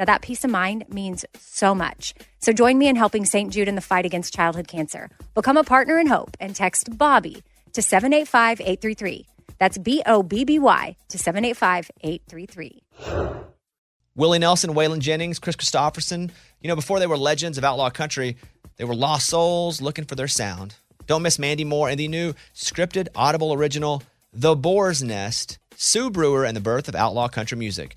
Now, that peace of mind means so much. So join me in helping St. Jude in the fight against childhood cancer. Become a partner in hope and text Bobby to 785 833. That's B O B B Y to 785 833. Willie Nelson, Waylon Jennings, Kris Kristofferson. You know, before they were legends of outlaw country, they were lost souls looking for their sound. Don't miss Mandy Moore and the new scripted Audible original, The Boar's Nest, Sue Brewer and the Birth of Outlaw Country Music.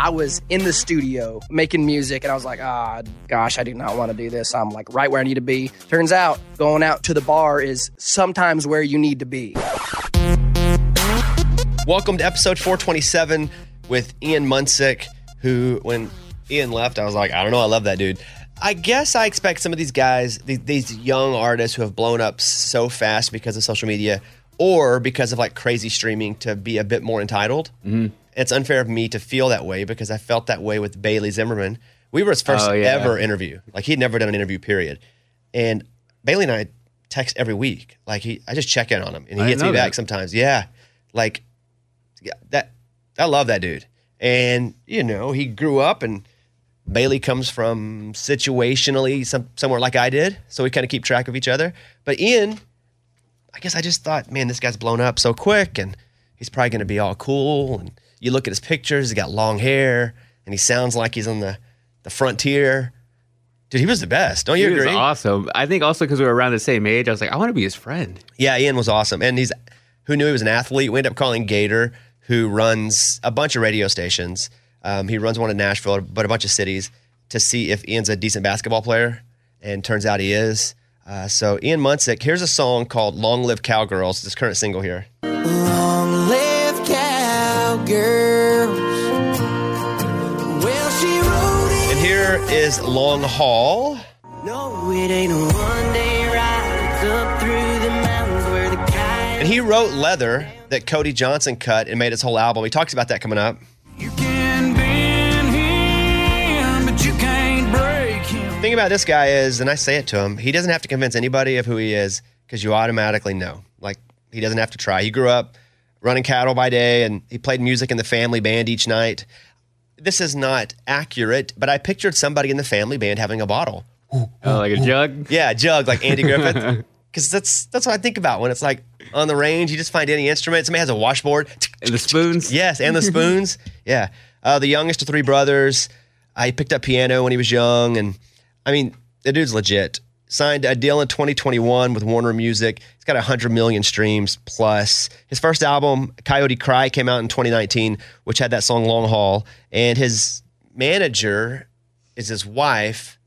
I was in the studio making music and I was like, ah, gosh, I do not want to do this. I'm like right where I need to be. Turns out going out to the bar is sometimes where you need to be. Welcome to episode 427 with Ian Munsick, who, when Ian left, I was like, I don't know, I love that dude. I guess I expect some of these guys, these, these young artists who have blown up so fast because of social media or because of like crazy streaming to be a bit more entitled. Mm-hmm. It's unfair of me to feel that way because I felt that way with Bailey Zimmerman. We were his first Oh, yeah. ever interview. Like he'd never done an interview, period. And Bailey and I text every week. Like he, I just check in on him, and he I hits me know back that. sometimes. Yeah, like yeah, that. I love that dude. And you know, he grew up, and Bailey comes from situationally some, somewhere like I did, so we kind of keep track of each other. But Ian, I guess I just thought, man, this guy's blown up so quick, and he's probably going to be all cool. And you look at his pictures; he's got long hair, and he sounds like he's on the the frontier. Dude, he was the best. Don't you He was agree? awesome. I think also because we were around the same age, I was like, I want to be his friend. Yeah, Ian was awesome. And he's who knew he was an athlete. We ended up calling Gator, who runs a bunch of radio stations. Um, he runs one in Nashville, but a bunch of cities to see if Ian's a decent basketball player. And turns out he is. Uh, so Ian Munsick, here's a song called "Long Live Cowgirls." It's his current single here. Long live cowgirls. Well, she wrote it. And here is "Long Haul." No, it ain't a one day ride. Up through the mountains where the. And he wrote "Leather" that Cody Johnson cut and made his whole album. He talks about that coming up. Thing about this guy is, and I say it to him, he doesn't have to convince anybody of who he is because you automatically know. Like he doesn't have to try. He grew up running cattle by day, and he played music in the family band each night. This is not accurate, but I pictured somebody in the family band having a bottle. Oh, like a jug. Yeah, a jug like Andy Griffith. Because that's that's what I think about when it's like on the range. You just find any instrument. Somebody has a washboard. And the spoons. Yes, and the spoons. yeah. Uh, the youngest of three brothers. I picked up piano when he was young. And I mean, the dude's legit. Signed a deal in 2021 with Warner Music. He's got 100 million streams plus. His first album, Coyote Cry, came out in 2019, which had that song Long Haul. And his manager is his wife,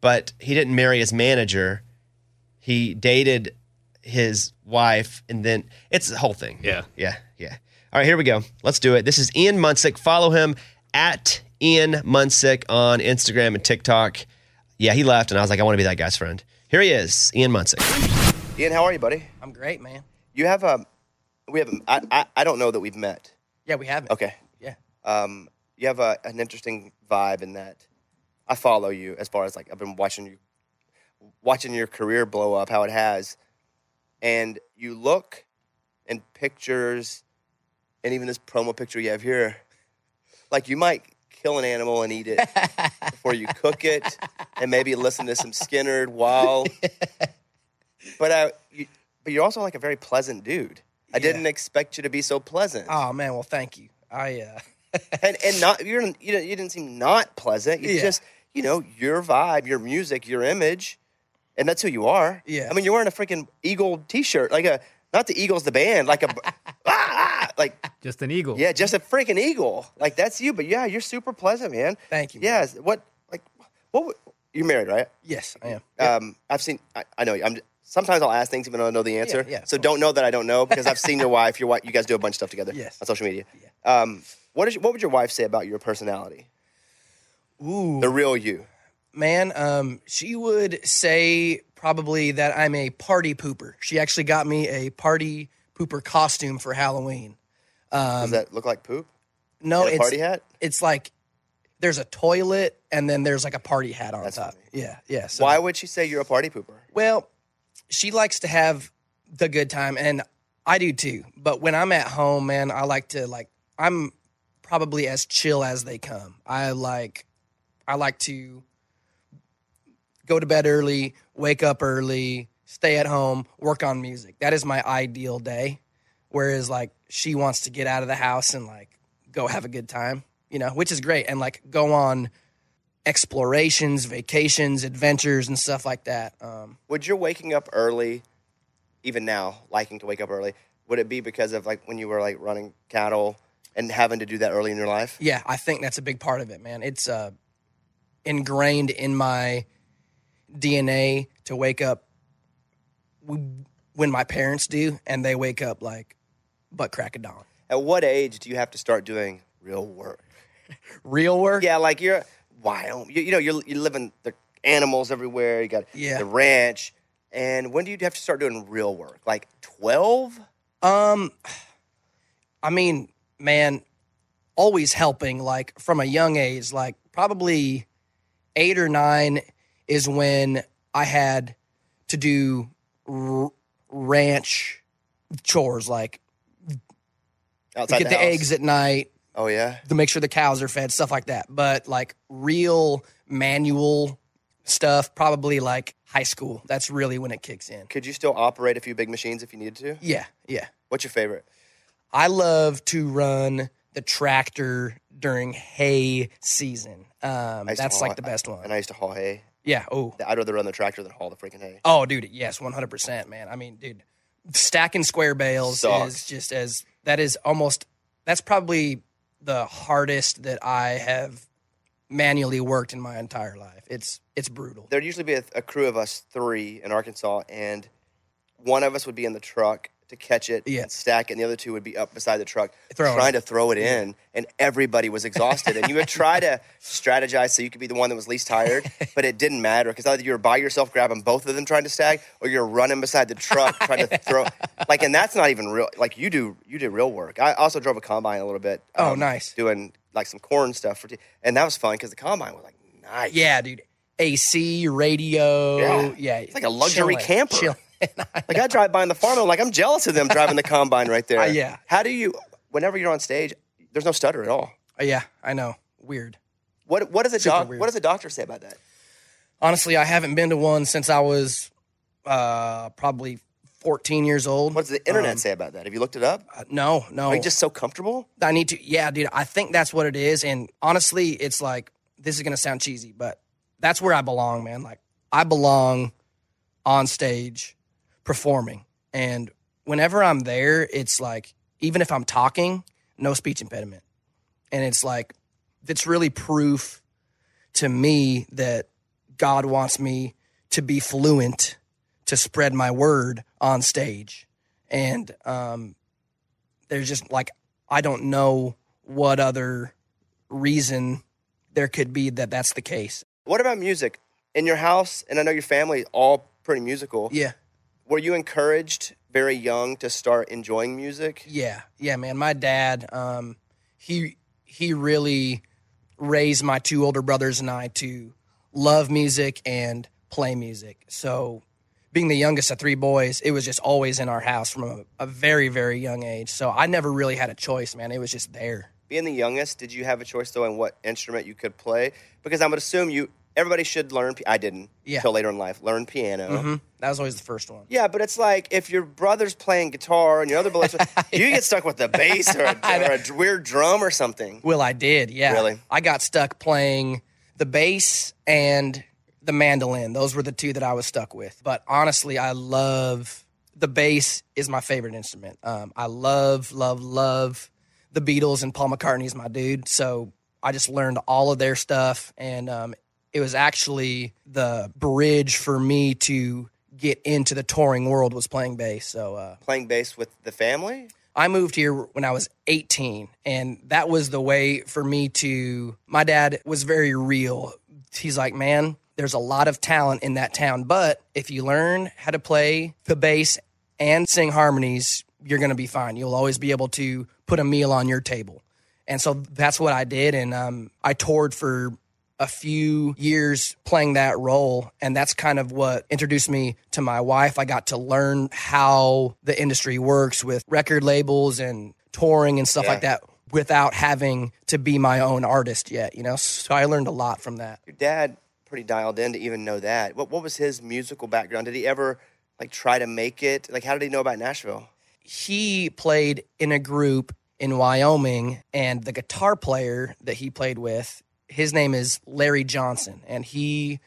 but he didn't marry his manager. He dated his wife, and then it's the whole thing. Yeah. Yeah, yeah. All right, here we go. Let's do it. This is Ian Munsick. Follow him at Ian Munsick on Instagram and TikTok. Yeah, he left, and I was like, I want to be that guy's friend. Here he is, Ian Munsick. Ian, how are you, buddy? I'm great, man. You have a, we have, a, I, I, I don't know that we've met. Yeah, we have it. Okay. Yeah. Um, you have a, an interesting vibe in that I follow you as far as like I've been watching you, watching your career blow up, how it has. and you look in pictures, and even this promo picture you have here, like you might kill an animal and eat it before you cook it, and maybe listen to some Skinner while. But uh, you, but you're also like a very pleasant dude. I didn't expect you to be so pleasant, Oh man, well thank you. I uh and and not you're you didn't, you didn't seem not pleasant. You Yeah. just you know your vibe, your music, your image, and that's who you are. Yeah. I mean, you're wearing a freaking eagle T-shirt, like a not the Eagles, the band, like a ah, ah, like Just an eagle. yeah, just a freaking eagle. Like that's you. But yeah, you're super pleasant, man. Thank you, man. Yes. What like what? You're married, right? yes, I am. Um, I've seen. I, I know. I'm. Sometimes I'll ask things even though I know the answer. yeah, so of don't know that I don't know because I've seen your wife. Your wife. You guys do a bunch of stuff together. Yes. On social media. Um, what is? What would your wife say about your personality? Ooh. The real you. Man, um, she would say probably that I'm a party pooper. She actually got me a party pooper costume for Halloween. Does um, that look like poop? No, a it's party hat? It's like there's a toilet and then there's like a party hat on That's top. funny. Yeah, yeah. So, Why would she say you're a party pooper? Well, she likes to have the good time, and I do too. But when I'm at home, man, I like to like I'm probably as chill as they come. I like I like to go to bed early, wake up early, stay at home, work on music. That is my ideal day. Whereas like she wants to get out of the house and like go have a good time, you know, which is great and like go on explorations, vacations, adventures and stuff like that. Um Would your waking up early, even now, liking to wake up early, would it be because of like when you were like running cattle and having to do that early in your life? Yeah, I think that's a big part of it, man. It's uh, ingrained in my DNA to wake up when my parents do, and they wake up like butt crack of dawn. At what age do you have to start doing real work? Real work? Yeah, like you're wild. You, you know, you're you live in the animals everywhere. You got Yeah. the ranch. And when do you have to start doing real work? Like twelve? Um, I mean, man, always helping. Like from a young age, like probably eight or nine is when I had to do r- ranch chores, like Outside get the, house? eggs at night, Oh yeah. to make sure the cows are fed, stuff like that. But like real manual stuff, probably like high school. That's really when it kicks in. Could you still operate a few big machines if you needed to? Yeah, yeah. What's your favorite? I love to run the tractor during hay season. Um, that's haul- like the best one. And I used to haul hay. Yeah. Oh. I'd rather run the tractor than haul the freaking hay. Oh, dude. Yes, one hundred percent, man. I mean, dude, stacking square bales Sucks. is just as that is almost that's probably the hardest that I have manually worked in my entire life. It's it's brutal. There'd usually be a, a crew of us three in Arkansas, and one of us would be in the truck to catch it Yeah. and stack it, and the other two would be up beside the truck Throwing trying to throw it in, and everybody was exhausted. and you would try to strategize so you could be the one that was least tired, but it didn't matter because either you were by yourself grabbing both of them trying to stack, or you're running beside the truck trying to throw. Like, and that's not even real. Like you do, you do real work. I also drove a combine a little bit. Oh, um, nice. Doing like some corn stuff for, t- and that was fun because the combine was like nice. Yeah, dude. AC, radio. Yeah. Yeah. It's like a luxury chilling, camper. chilling. Like I drive by in the farm, I'm like, I'm jealous of them driving the combine right there. Uh, yeah. How do you? Whenever you're on stage, there's no stutter at all. Oh, yeah, I know. Weird. What What does a doc. What does a doctor say about that? Honestly, I haven't been to one since I was uh, probably 14 years old. What does the internet Um, say about that? Have you looked it up? Uh, no, no. Are you just so comfortable? I need to. Yeah, dude. I think that's what it is. And honestly, it's like this is gonna sound cheesy, but that's where I belong, man. Like I belong on stage performing, and whenever I'm there, it's like even if I'm talking, no speech impediment, and it's like it's really proof to me that God wants me to be fluent to spread my word on stage, and um, there's just like I don't know what other reason there could be that that's the case. What about music in your house? And I know your family all pretty musical. Yeah, Were you encouraged very young to start enjoying music? yeah, yeah, man. My dad, um, he he really raised my two older brothers and I to love music and play music. So being the youngest of three boys, it was just always in our house from a, a very, very young age. So I never really had a choice, man. It was just there. Being the youngest, did you have a choice though in what instrument you could play? Because I would assume you everybody should learn. I didn't Yeah. until later in life. Learn piano. hmm That was always the first one. Yeah, but it's like if your brother's playing guitar and your other brother's, you get stuck with the bass or a, or a weird drum or something. Well, I did, yeah. Really? I got stuck playing the bass and the mandolin. Those were the two that I was stuck with. But honestly, I love the bass is my favorite instrument. Um, I love, love, love the Beatles and Paul McCartney is my dude. So I just learned all of their stuff, and um, it was actually the bridge for me to get into the touring world was playing bass. So uh, Playing bass with the family. I moved here when I was 18, and that was the way for me to. My dad was very real. He's like, man, there's a lot of talent in that town, but if you learn how to play the bass and sing harmonies, you're going to be fine. You'll always be able to put a meal on your table. And so that's what I did. And um, I toured for a few years playing that role. And that's kind of what introduced me to my wife. I got to learn how the industry works with record labels and touring and stuff Yeah. like that without having to be my own artist yet, you know? So I learned a lot from that. Your dad pretty dialed in to even know that. What what was his musical background? Did he ever like try to make it? Like how did he know about Nashville? he played in a group in Wyoming, and the guitar player that he played with, his name is Larry Johnson, and he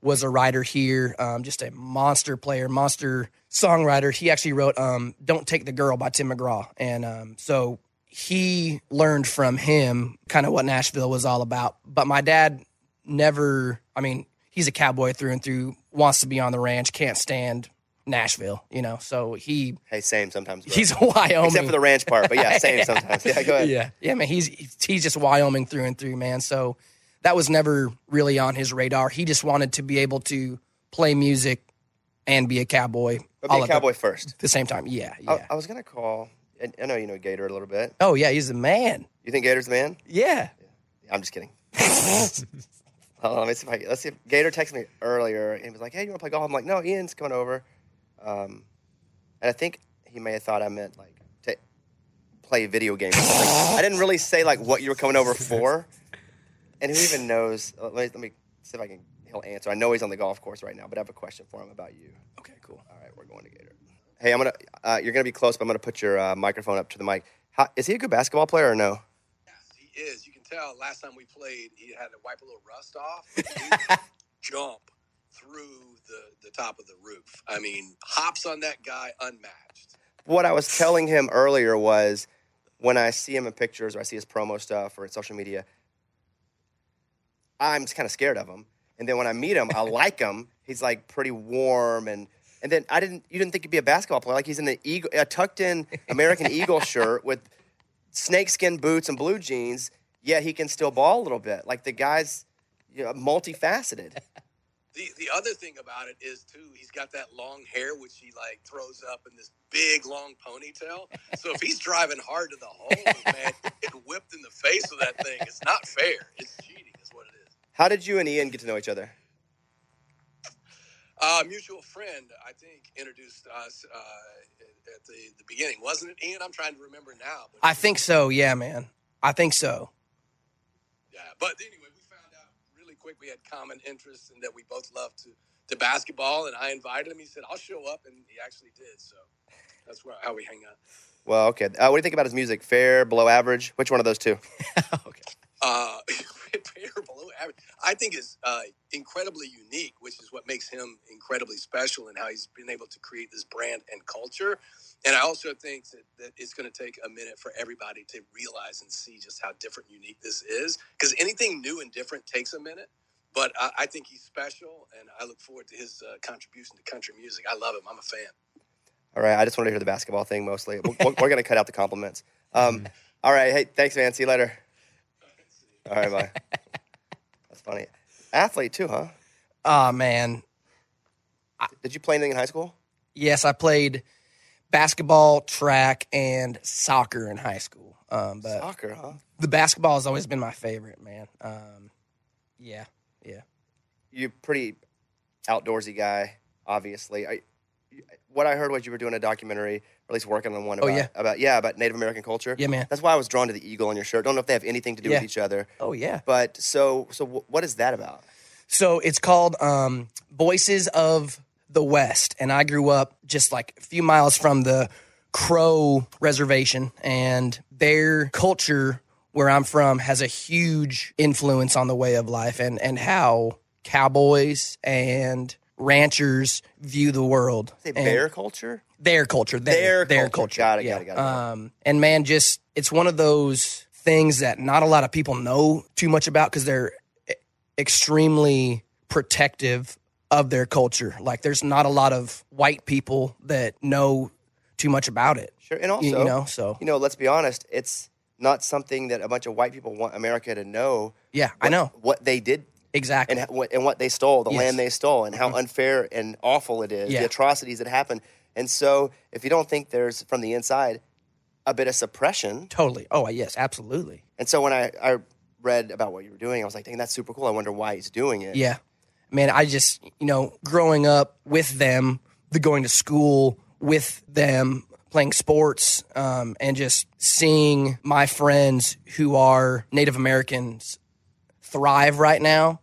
was a writer here, um, just a monster player, monster songwriter. He actually wrote um, "Don't Take the Girl" by Tim McGraw, and um, so he learned from him kind of what Nashville was all about. But my dad never, I mean, he's a cowboy through and through, wants to be on the ranch, can't stand Nashville, you know. So he Hey, same sometimes. bro. he's Wyoming. except for the ranch part, but yeah, same sometimes. Yeah, go ahead. yeah, yeah, man. He's he's just Wyoming through and through, man. So that was never really on his radar. He just wanted to be able to play music and be a cowboy. But be a at the- cowboy first. at the same time. Yeah, I, yeah. I was gonna call. and I know you know Gator a little bit. oh yeah, he's the man. You think Gator's the man? Yeah. yeah. I'm just kidding. Hold on, let me see if I let's see if Gator texted me earlier and he was like, "Hey, you want to play golf?" I'm like, "No, Ian's coming over," um, and I think he may have thought I meant like to play video games. Like, I didn't really say like what you were coming over for, and who even knows? Let me, let me see if I can. He'll answer. I know he's on the golf course right now, but I have a question for him about you. Okay, cool. All right, we're going to Gator. Hey, I'm gonna. Uh, you're gonna be close, but I'm gonna put your uh, microphone up to the mic. How, is he a good basketball player or no? Yes, he is. You can tell last time we played, he had to wipe a little rust off. Jump through the, the top of the roof. I mean, hops on that guy unmatched. what I was telling him earlier was when I see him in pictures or I see his promo stuff or in social media, I'm just kind of scared of him. And then when I meet him, I like him. He's like pretty warm and and then I didn't you didn't think he'd be a basketball player. Like he's in the eagle a tucked in American Eagle shirt with snakeskin boots and blue jeans, yet he can still ball a little bit. Like the guy's you know, multifaceted. The the other thing about it is too, he's got that long hair which he like throws up in this big long ponytail. So if he's driving hard to the hole, man, get whipped in the face with that thing. It's not fair. It's cheating, is what it is. How did you and Ian get to know each other? Uh, mutual friend, I think, introduced us uh, at the, the beginning, wasn't it, Ian? I'm trying to remember now. But I think so. Yeah, man. I think so. Yeah, but anyway, we found out really quick we had common interests and that we both loved to, to basketball. And I invited him. He said, "I'll show up," and he actually did. So that's where, how we hang out. Well, okay. Uh, what do you think about his music? Fair, below average? Which one of those two? okay. Uh, fair below average. I think is uh, incredibly unique, which is what makes him incredibly special and how he's been able to create this brand and culture. And I also think that, that it's going to take a minute for everybody to realize and see just how different, unique this is. Because anything new and different takes a minute. But I, I think he's special, and I look forward to his uh, contribution to country music. I love him. I'm a fan. All right. I just want to hear the basketball thing mostly. We're, we're going to cut out the compliments. Um, all right. Hey, thanks, man. See you later. All right. Bye. That's funny. Athlete, too, huh? Oh man. Did you play anything in high school? Yes, I played basketball, track, and soccer in high school. Um, but Soccer, huh? the basketball has always been my favorite, man. Um, yeah, yeah. You're pretty outdoorsy guy. obviously. I, what I heard was you were doing a documentary, or at least working on one. about, yeah. about yeah about Native American culture. Yeah, man. That's why I was drawn to the eagle on your shirt. Don't know if they have anything to do Yeah. with each other. Oh yeah. But so so wh- what is that about? So it's called um, Voices of the West, and I grew up just like a few miles from the Crow Reservation, and their culture where I'm from has a huge influence on the way of life and and how cowboys and ranchers view the world. Say bear culture. their culture, their, Their their culture. culture. Got it, got yeah. it, got it. Um, and man, just it's one of those things that not a lot of people know too much about because they're extremely protective of their culture. Like, there's not a lot of white people that know too much about it. Sure, and also You- you know, so you know, let's be honest, it's not something that a bunch of white people want America to know. yeah, I know what they did exactly. and what, and what they stole, the Yes. Mm-hmm. land they stole, and how unfair and awful it is, Yeah. the atrocities that happen. And so, if you don't think there's from the inside a bit of suppression, totally. Oh, yes, absolutely. and so when I, I read about what you were doing, I was like, dang, that's super cool. I wonder why he's doing it. Yeah. Man, I just, you know, growing up with them, the going to school with them, playing sports, um, and just seeing my friends who are Native Americans thrive right now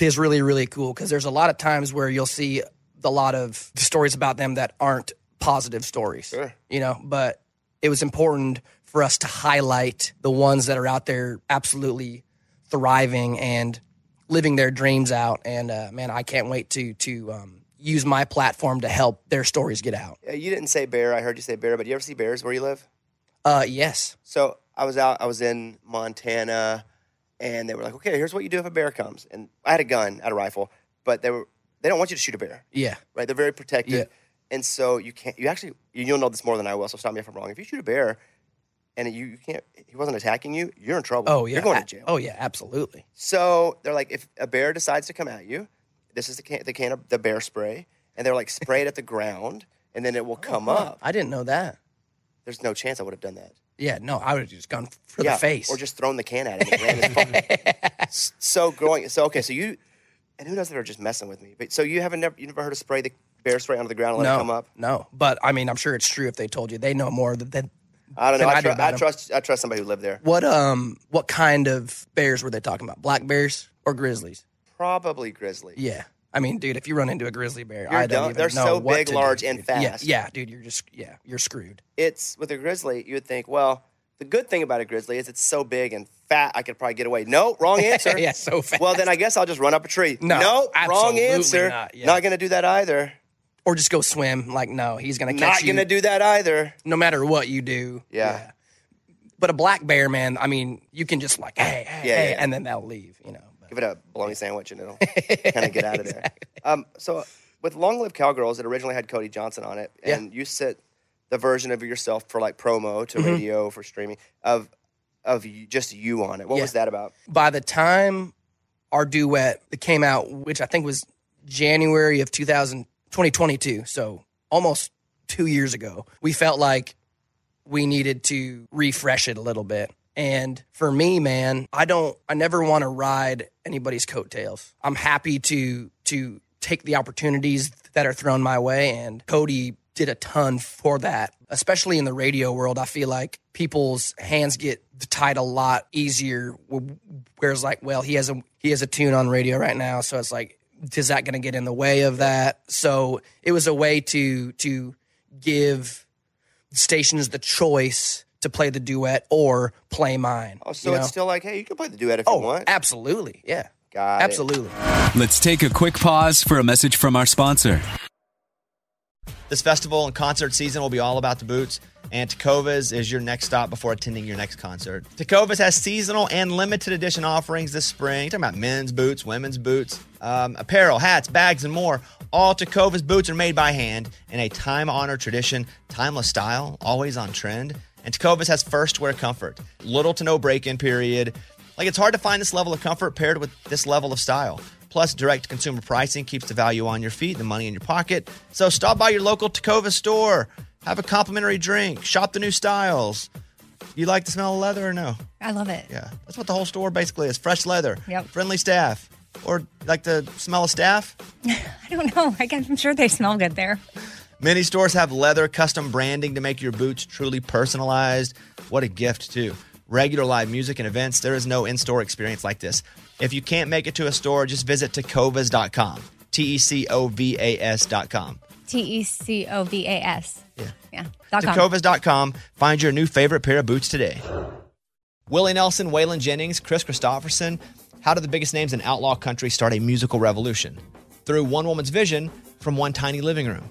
is really, really cool because there's a lot of times where you'll see a lot of stories about them that aren't positive stories, Sure. you know, but it was important for us to highlight the ones that are out there absolutely thriving and living their dreams out. And uh, man, I can't wait to to um, use my platform to help their stories get out. You didn't say bear. I heard you say bear, but do you ever see bears where you live? Uh, yes, So I was out. I was in Montana, and they were like, "Okay, here's what you do if a bear comes." And I had a gun, I had a rifle, but they were they don't want you to shoot a bear, yeah, right? They're very protective. Yeah. and so you can't. You actually you'll know this more than I will. So stop me if I'm wrong. If you shoot a bear, and you, you can't, he wasn't attacking you, you're in trouble. oh yeah, you're going to jail. Oh yeah, absolutely. So they're like, if a bear decides to come at you, this is the can, the can of the bear spray, and they're like, spray it at the ground, and then it will oh, come up. I didn't know that. There's no chance I would have done that. Yeah, no, I would have just gone for yeah, the face. or just thrown the can at him. and ran his phone. S- so growing, so okay, so you, and who knows if they're just messing with me? But so you haven't never, you never heard of spray the bear spray under the ground and let no, it come up? no, but I mean, I'm sure it's true if they told you. They know more than. than I don't know. I, tru- about I trust, I trust somebody who lived there. What um, what kind of bears were they talking about? Black bears or grizzlies? Probably grizzly. Yeah. I mean, dude, if you run into a grizzly bear, You're I don't done. even They're know so what big, to do, large, and dude. Yeah, fast. Yeah, dude, you're just yeah, you're screwed. It's with a grizzly. You would think, well, the good thing about a grizzly is it's so big and fat. I could probably get away. No, wrong answer. yeah, so fast. Well, then I guess I'll just run up a tree. No, wrong answer. not, yeah. Not going to do that either. or just go swim. Like, no, he's gonna catch Not you. Not going to do that either. no matter what you do. Yeah. But a black bear, man, I mean, you can just like, hey, hey, Yeah, hey, yeah. and then they'll leave. You know. Give it a bologna sandwich and it'll kind of get out of there. Um, so with Long Live Cowgirls, it originally had Cody Johnson on it, and you set the version of yourself for like promo to radio for streaming of of you, just you on it. What Yeah. was that about? by the time our duet came out, which I think was January of 2000, 2022, so almost two years ago, we felt like we needed to refresh it a little bit. And for me, man, I don't, I never want to ride anybody's coattails. I'm happy to, to take the opportunities that are thrown my way. And Cody did a ton for that, especially in the radio world. I feel like people's hands get tied a lot easier. Whereas, like, well, he has a he has a tune on radio right now, so it's like, is that going to get in the way of that? So it was a way to to give stations the choice to play the duet or play mine. Oh, so you it's know? still like, hey, you can play the duet if you oh, want. absolutely, yeah, Got it. absolutely. Let's take a quick pause for a message from our sponsor. This festival and concert season will be all about the boots, and Tecovas is your next stop before attending your next concert. Tecovas has seasonal and limited edition offerings this spring. Talking about men's boots, women's boots, um, apparel, hats, bags, and more. All Tecovas boots are made by hand in a time-honored tradition, timeless style, always on trend. And Tecovas has first wear comfort, little to no break-in period. Like it's hard to find this level of comfort paired with this level of style. Plus, direct consumer pricing keeps the value on your feet, the money in your pocket. So stop by your local Tacova store, have a complimentary drink, shop the new styles. You like the smell of leather or no? I love it. Yeah, that's what the whole store basically is fresh leather, Yep. friendly staff, Or like the smell of staff? I don't know. I guess I'm sure they smell good there. Many stores have leather custom branding to make your boots truly personalized. What a gift, too. Regular live music and events, there is no in store experience like this. If you can't make it to a store, just visit tecovas.com. T E C O V A S.com. T E C O V A S. Yeah. Yeah. Dot com. Tecovas.com. Find your new favorite pair of boots today. Willie Nelson, Waylon Jennings, Kris Kristofferson. How did the biggest names in outlaw country start a musical revolution? Through one woman's vision from one tiny living room.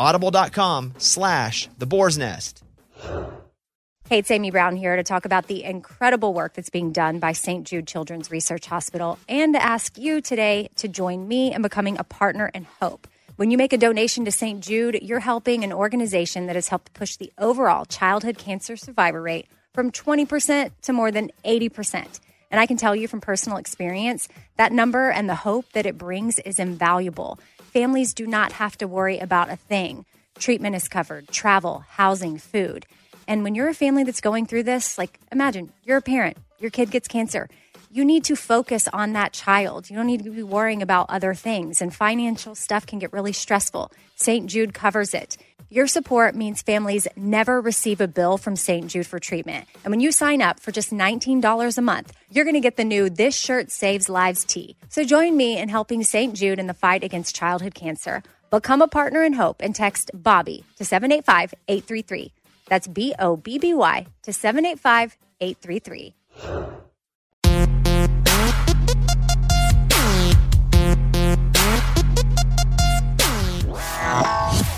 audible.com slash the boar's nest. Hey, it's Amy Brown here to talk about the incredible work that's being done by St. Jude Children's Research Hospital and to ask you today to join me in becoming a partner in hope. When you make a donation to St. Jude, you're helping an organization that has helped push the overall childhood cancer survivor rate from 20% to more than 80%. And I can tell you from personal experience, that number and the hope that it brings is invaluable. Families do not have to worry about a thing. Treatment is covered, travel, housing, food. And when you're a family that's going through this, like imagine you're a parent, your kid gets cancer. You need to focus on that child. You don't need to be worrying about other things, and financial stuff can get really stressful. St. Jude covers it. Your support means families never receive a bill from St. Jude for treatment. And when you sign up for just $19 a month, you're going to get the new This Shirt Saves Lives tee. So join me in helping St. Jude in the fight against childhood cancer. Become a partner in hope and text Bobby to 785 833. That's B O B B Y to 785 833.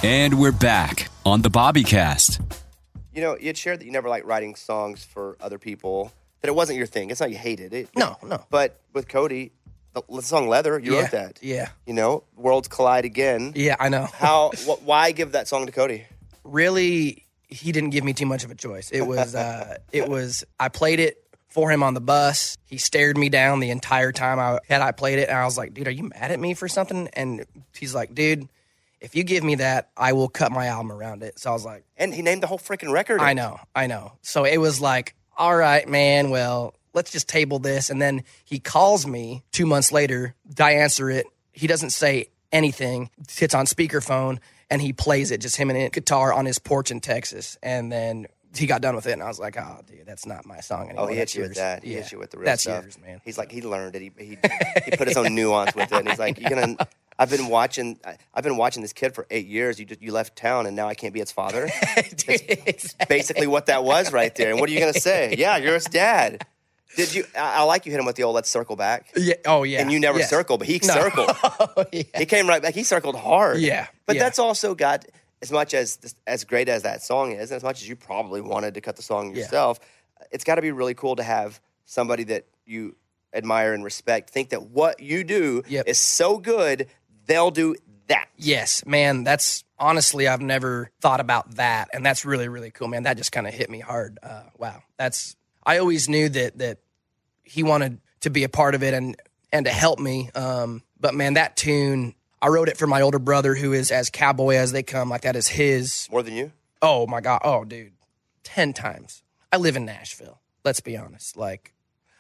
And we're back on the Bobbycast. You know, you had shared that you never liked writing songs for other people, that it wasn't your thing. It's not you hated it. No, no. But with Cody, the, the song Leather, you Yeah, wrote that. yeah. You know, Worlds Collide Again. Yeah, I know. How, wh- why give that song to Cody? really he didn't give me too much of a choice. It was uh it was I played it for him on the bus. He stared me down the entire time I had I played it and I was like, "Dude, are you mad at me for something?" And he's like, "Dude, if you give me that, I will cut my album around it." So I was like, And he named the whole freaking record. I know, I know. So it was like, all right, man, well, let's just table this. And then he calls me two months later. I answer it. He doesn't say anything. Hits on speakerphone and he plays it, just him and it, guitar on his porch in Texas. And then he got done with it, and I was like, "Oh, dude, that's not my song anymore." Oh, he hit you with yours." that. He yeah. hit you with the real That's stuff. yours, man. He's like, he learned it. He, he, he put his own nuance with it. And he's like, you're gonna. I've been watching. I've been watching this kid for eight years. You just, you left town, and now I can't be its father. Dude, it's- Basically, what that was right there. And what are you gonna say? Yeah, you're his dad. Did you? I, I like you hit him with the old "Let's circle back." yeah. Oh, yeah. And you never Yes. circled, but he No. circled. Oh, yeah. He came right back. He circled hard. Yeah, But yeah. that's also got as much as as great as that song is, and as much as you probably wanted to cut the song Yeah. yourself, it's got to be really cool to have somebody that you admire and respect think that what you do Yep. is so good they'll do that. Yes, man. That's honestly, I've never thought about that, and that's really, really cool, man. That just kind of hit me hard. Uh, wow, that's. I always knew that that he wanted to be a part of it and and to help me. Um, but man, that tune, I wrote it for my older brother, who is as cowboy as they come. Like that is his. More than you. Oh my god. Oh, dude, ten times. I live in Nashville. Let's be honest. Like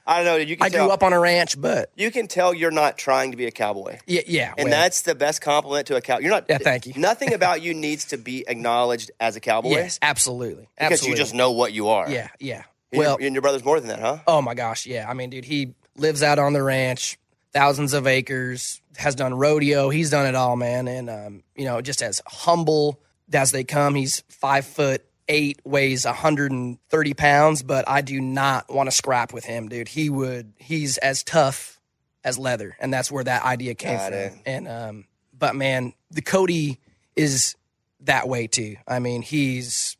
I don't know. Dude. You can I tell, grew up on a ranch, but You can tell you're not trying to be a cowboy. yeah, yeah. And well, that's the best compliment to a cow. You're not. Yeah, thank you. Nothing about you needs to be acknowledged as a cowboy. yes, absolutely, because absolutely. you just know what you are. Yeah, yeah. And Well, your, and your brother's more than that, huh? Oh my gosh, yeah. I mean, dude, he lives out on the ranch, thousands of acres, has done rodeo. He's done it all, man. And um, you know, just as humble, as they come. He's five foot eight, weighs 130 pounds, but I do not want to scrap with him, dude. He would, he's as tough as leather. And that's where that idea came Got from. it. And, um, but man, the Cody is that way too. I mean, he's,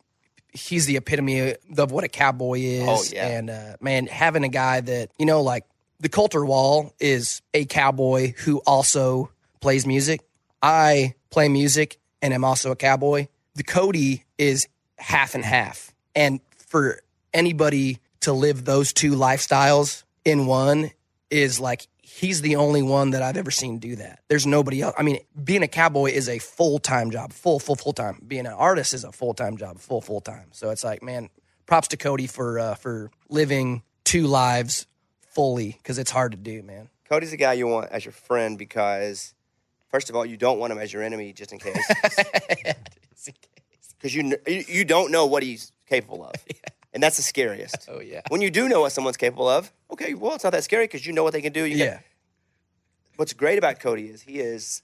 he's the epitome of what a cowboy is. Oh, yeah. And, uh, man, having a guy that, you know, like the Colter Wall is a cowboy who also plays music. I play music and am also a cowboy. The Cody is half and half. And for anybody to live those two lifestyles in one is like he's the only one that I've ever seen do that. There's nobody else. I mean, being a cowboy is a full time job, full, full, full time. Being an artist is a full time job, full, full time. So it's like, man, props to Cody for uh, for living two lives fully because it's hard to do, man. Cody's the guy you want as your friend because, first of all, you don't want him as your enemy just in case. Because you, kn- you you don't know what he's capable of, and that's the scariest. Oh yeah, When you do know what someone's capable of, okay, well, it's not that scary because you know what they can do. You yeah, Can, what's great about Cody is he is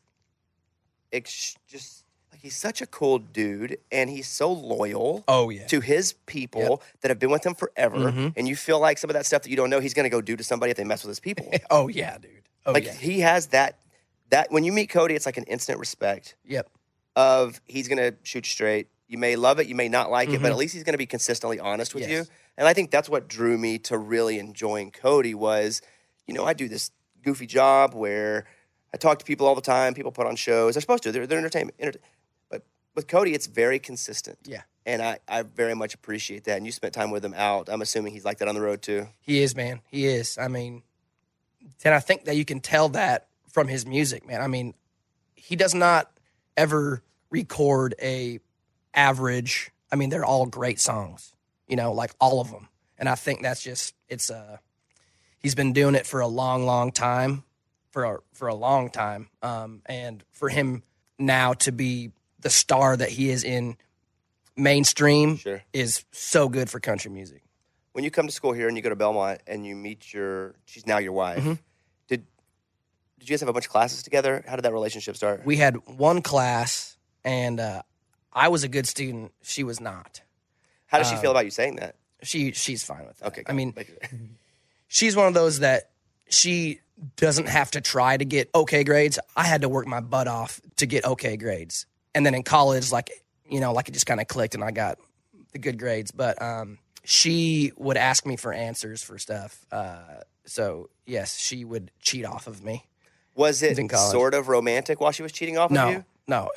ex- just he's such a cool dude, and he's so loyal. oh yeah. to his people that have been with him forever, Mhm. and you feel like some of that stuff that you don't know, he's going to go do to somebody if they mess with his people. Oh yeah, dude. Oh like yeah. he has that that when you meet Cody, it's like an instant respect Yep. of he's going to shoot you straight. You may love it, you may not like it, but at least he's going to be consistently honest with you. Mm-hmm. And I think that's what drew me to really enjoying Cody was, you know, I do this goofy job where I talk to people all the time. People put on shows. They're supposed to. They're, they're entertainment. Enter- with Cody, it's very consistent. Yeah. And I, I very much appreciate that. And you spent time with him out. I'm assuming he's like that on the road too. He is, man. He is. I mean, and I think that you can tell that from his music, man. I mean, he does not ever record a average. I mean, they're all great songs, you know, like all of them. And I think that's just it's uh he's been doing it for a long, long time, for a, for a long time. Um, and for him now to be the star that he is in mainstream Sure. is so good for country music. When you come to school here and you go to Belmont and you meet your, she's now your wife. Mm-hmm. Did did you guys have a bunch of classes together? How did that relationship start? we had one class and uh, I was a good student. She was not. How does she feel about you saying that? She she's fine with it. Okay, I mean, she's one of those that she doesn't have to try to get okay grades. I had to work my butt off to get okay grades. And then in college, like, you know, like it just kind of clicked and I got the good grades. But um, she would ask me for answers for stuff. Uh, so, yes, she would cheat off of me. was it sort of romantic while she was cheating off of No, you? no.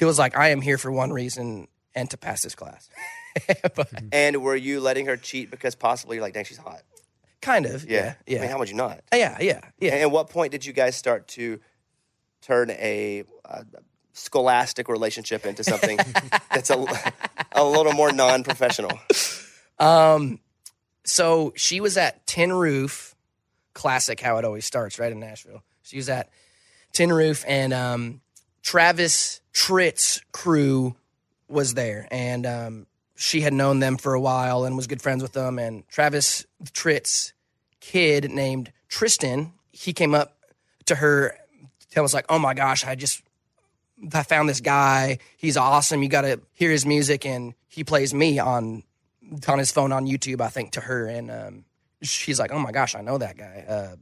It was like, I am here for one reason and to pass this class. but And were you letting her cheat because possibly you're like, dang, she's hot? kind of. Yeah. Yeah. I mean, how would you not? yeah. Yeah. Yeah. And at what point did you guys start to turn a uh, scholastic relationship into something that's a, a little more non-professional? Um, so she was at Tin Roof, classic how it always starts, right in Nashville. She was at Tin Roof, and um, Travis Tritt's crew was there, and um, she had known them for a while and was good friends with them. And Travis Tritt's kid named Tristan, he came up to her, and was like, "Oh my gosh, I just I found this guy. He's awesome. You got to hear his music." And he plays me on on his phone on YouTube, I think, to her, and um, she's like, "Oh my gosh, I know that guy. Uh,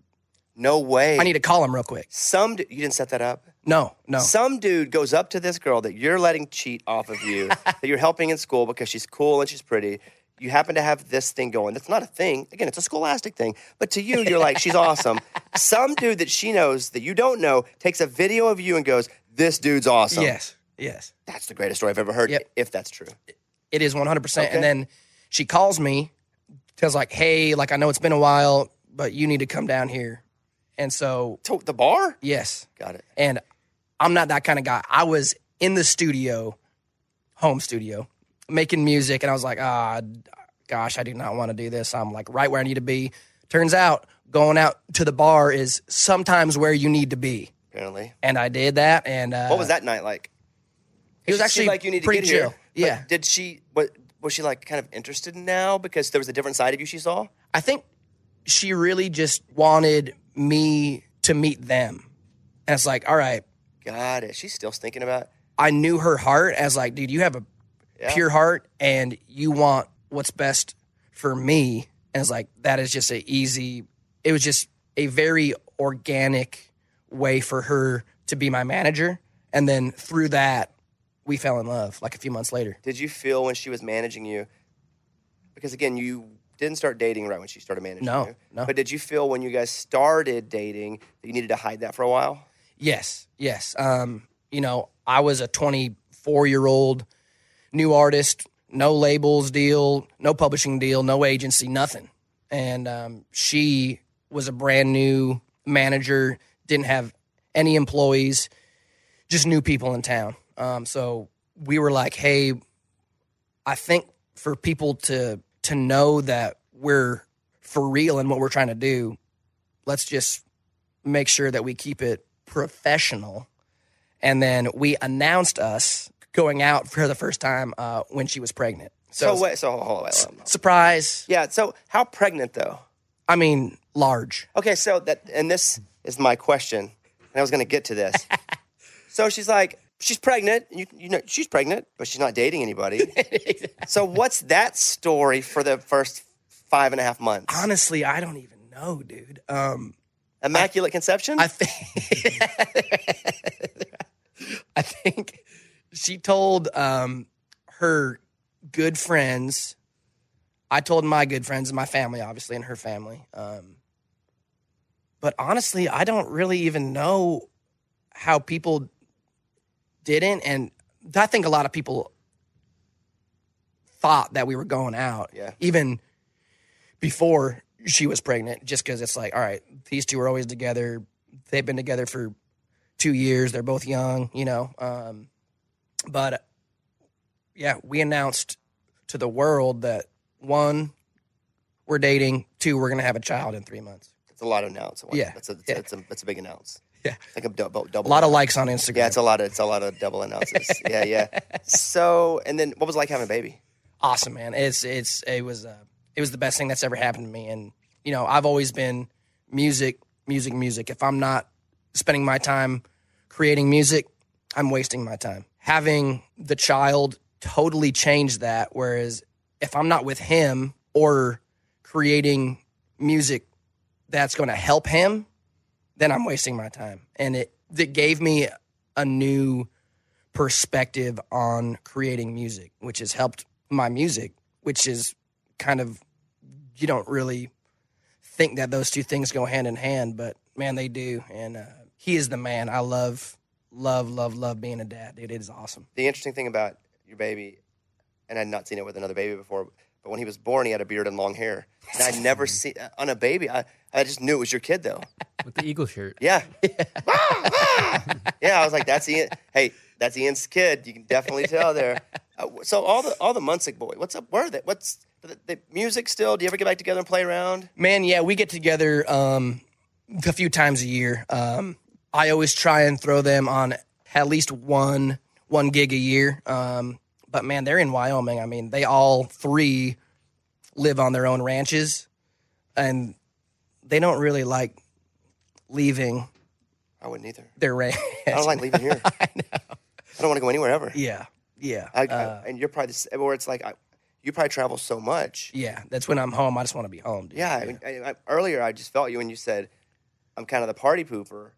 No way. I need to call him real quick." Some you didn't set that up. No, no, Some dude goes up to this girl that you're letting cheat off of you, that you're helping in school because she's cool and she's pretty. You happen to have this thing going. That's not a thing. Again, it's a scholastic thing. But to you, you're like, she's awesome. Some dude that she knows that you don't know takes a video of you and goes, "This dude's awesome." yes, yes, That's the greatest story I've ever heard. Yep. If that's true. it is one hundred percent. Okay. And then she calls me, tells like, "Hey, like I know it's been a while, but you need to come down here." And so, To the bar. yes, Got it. and I'm not that kind of guy. I was in the studio, home studio, making music, and I was like, ah, gosh, I do not want to do this. I'm like right where I need to be. Turns out going out to the bar is sometimes where you need to be, Apparently. and I did that. And uh, What was that night like? It was actually like you need to get chill. here. Yeah, Did she? What was she like? Kind of interested now because there was a different side of you she saw. I think she really just wanted me to meet them. And it's like, all right, Got it. She's still thinking about. I knew her heart as like, dude, you have a pure heart and you want what's best for me. And it's like that is just a easy. It was just a very organic way for her to be my manager, and then through that, we fell in love. Like a few months later. Did you feel when she was managing you? Because again, you didn't start dating right when she started managing No, you. no. But did you feel when you guys started dating that you needed to hide that for a while? Yes, yes. Um, you know, I was a 24 year old new artist, no labels deal, no publishing deal, no agency, nothing. And um, she was a brand new manager, didn't have any employees, just new people in town. Um, so we were like, hey, I think for people to to know that we're for real and what we're trying to do, let's just make sure that we keep it professional. And then we announced us going out for the first time uh, when she was pregnant. So, So, wait, so hold on, wait, wait, wait. surprise. Yeah. So how pregnant though? I mean, large. Okay, so that and this is my question, and I was going to get to this. so she's like, she's pregnant. You, you know, she's pregnant, but she's not dating anybody. So what's that story for the first five and a half months? Honestly, I don't even know, dude. Um, Immaculate conception. I think I think she told um, her good friends. I told my good friends and my family, obviously, and her family. Um, but honestly, I don't really even know how people didn't, and I think a lot of people thought that we were going out, Yeah. even before she was pregnant, just because it's like, all right, these two are always together. They've been together for two years. They're both young, you know. Um, but yeah, we announced to the world that one, we're dating. Two, we're gonna have a child in three months. It's a lot of announce. Yeah, That's a, that's, yeah. A, that's a that's a big announce. Yeah. Like a double double. A lot of likes on Instagram. Yeah, it's a lot of it's a lot of double announces. yeah, yeah. So and then what was it like having a baby? awesome, man. It's it's it was uh, it was the best thing that's ever happened to me. And you know, I've always been music, music, music. If I'm not spending my time creating music, I'm wasting my time. Having the child totally changed that. Whereas if I'm not with him or creating music that's going to help him, then I'm wasting my time. And it it gave me a new perspective on creating music, which has helped my music, which is kind of you don't really think that those two things go hand in hand, but man, they do. And uh, he is the man. I love, love, love, love being a dad, dude. It is awesome. The interesting thing about your baby, and I'd not seen it with another baby before, but when he was born, he had a beard and long hair. And I'd never seen on a baby. I, I just knew it was your kid though. with the eagle shirt. Yeah. yeah, I was like, that's Ian. Hey, that's Ian's kid. You can definitely tell there. Uh, so all the all the Munsick boy, what's up? Where are they? What's the, the music still? Do you ever get back together and play around? Man, yeah, we get together um, a few times a year. Um, I always try and throw them on at least one one gig a year. Um, but man, they're in Wyoming. I mean, they all three live on their own ranches, and they don't really like leaving I wouldn't either. their ranch. I don't like leaving here. I know. I don't want to go anywhere ever. yeah, yeah, I, uh, I, and you're probably the where it's like I, you probably travel so much. yeah. That's when I'm home. I just want to be home. Dude. Yeah, I mean, I, I, earlier I just felt you when you said I'm kind of the party pooper,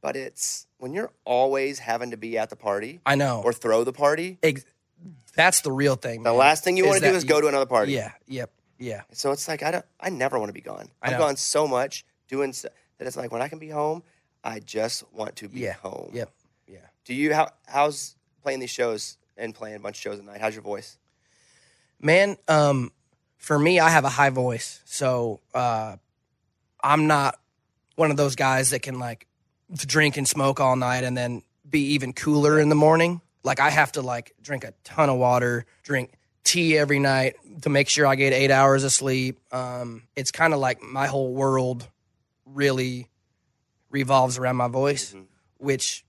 but it's when you're always having to be at the party I know. or throw the party. Ex- that's the real thing. The man, last thing you want to do is go to another party. Yeah, yep, yeah. So it's like I don't. I never want to be gone. I I've know. gone so much doing so, that it's like when I can be home, I just want to be Yeah. home. Yep. Yeah. Do you how how's playing these shows and playing a bunch of shows at night? How's your voice? Man, um, for me, I have a high voice, so uh, I'm not one of those guys that can like drink and smoke all night and then be even cooler in the morning. Like I have to like drink a ton of water, drink tea every night to make sure I get eight hours of sleep. Um, it's kind of like my whole world really revolves around my voice, Mm-hmm. which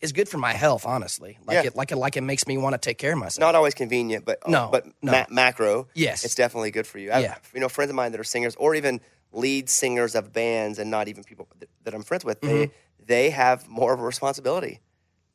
is good for my health, honestly. Like Yeah. it, like it, like it makes me want to take care of myself. Not always convenient, but uh, No, but no. ma- macro. Yes. it's definitely good for you. I, Yeah. you know, friends of mine that are singers or even lead singers of bands, and not even people that, that I'm friends with. Mm-hmm. They they have more of a responsibility.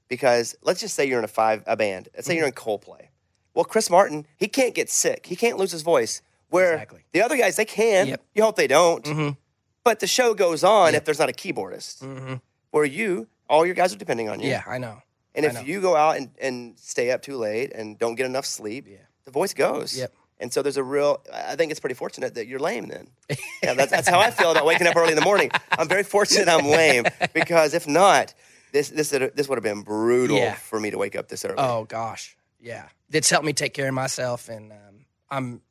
Because let's just say you're in a five a band. Let's Mm-hmm. say you're in Coldplay. Well, Chris Martin, he can't get sick. He can't lose his voice. Where Exactly. the other guys, they can. Yep. You hope they don't. Mhm. But the show goes on Yep. if there's not a keyboardist. Mhm. Where you, all your guys are depending on you. Yeah, I know. And I if know. you go out and, and stay up too late and don't get enough sleep, Yeah. the voice goes. Yep. And so there's a real, I think it's pretty fortunate that you're lame then. yeah, that's, that's how I feel about waking up early in the morning. I'm very fortunate I'm lame because if not, this, this, this would have been brutal Yeah. for me to wake up this early. Oh gosh, yeah. It's helped me take care of myself, and um, I'm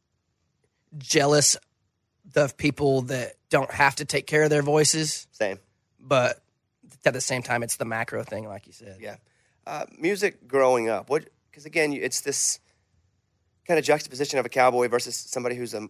jealous of people that don't have to take care of their voices. Same. But at the same time, it's the macro thing, like you said. Yeah. Uh, music growing up, what? Because again, it's this kind of juxtaposition of a cowboy versus somebody who's a.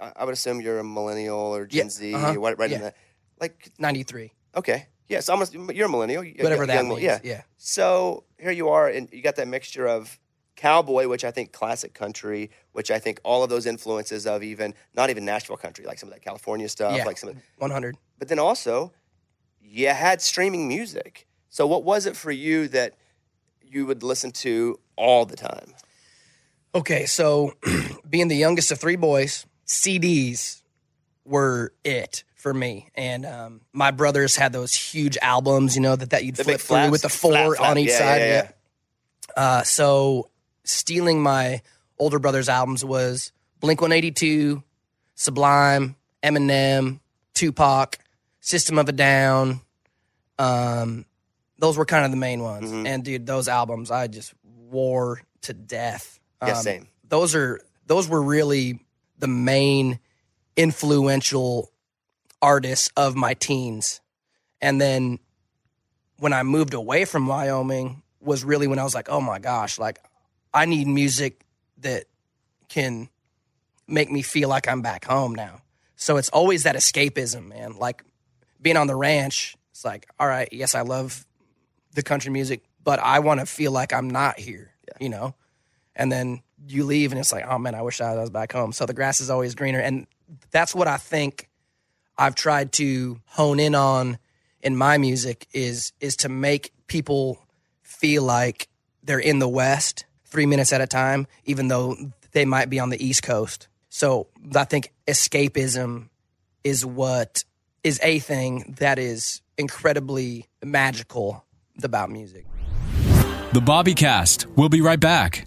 I would assume you're a millennial or Gen Yeah, Z, uh-huh, right, right in yeah. that. Like, Ninety three, okay, yes, almost. You're a millennial, whatever that young- means. Yeah. yeah. So here you are, and you got that mixture of cowboy, which I think classic country, which I think all of those influences of even not even Nashville country, like some of that California stuff, Yeah. like some of One hundred. but then also you had streaming music. So what was it for you that you would listen to all the time? Okay, so being the youngest of three boys, CDs were it for me. And um, my brothers had those huge albums, you know, that, that you'd The flip through flaps, with the four flap. on each Yeah, side. yeah, yeah. Uh, so stealing my older brother's albums was Blink 182, Sublime, Eminem, Tupac, System of a Down. Um, those were kind of the main ones. Mhm. And dude, those albums I just wore to death. Yeah, Um, same. Those are those were really the main influential artists of my teens. And then when I moved away from Wyoming was really when I was like, oh my gosh, like I need music that can make me feel like I'm back home now. So it's always that escapism, man. Like being on the ranch, it's like, all right, yes, I love the country music, but I want to feel like I'm not here, you know? And then you leave and it's like, oh man, I wish I was back home. So the grass is always greener. And that's what I think I've tried to hone in on in my music is is to make people feel like they're in the West three minutes at a time, even though they might be on the East Coast. So I think escapism is what is a thing that is incredibly magical about music. The Bobby Cast. We'll be right back.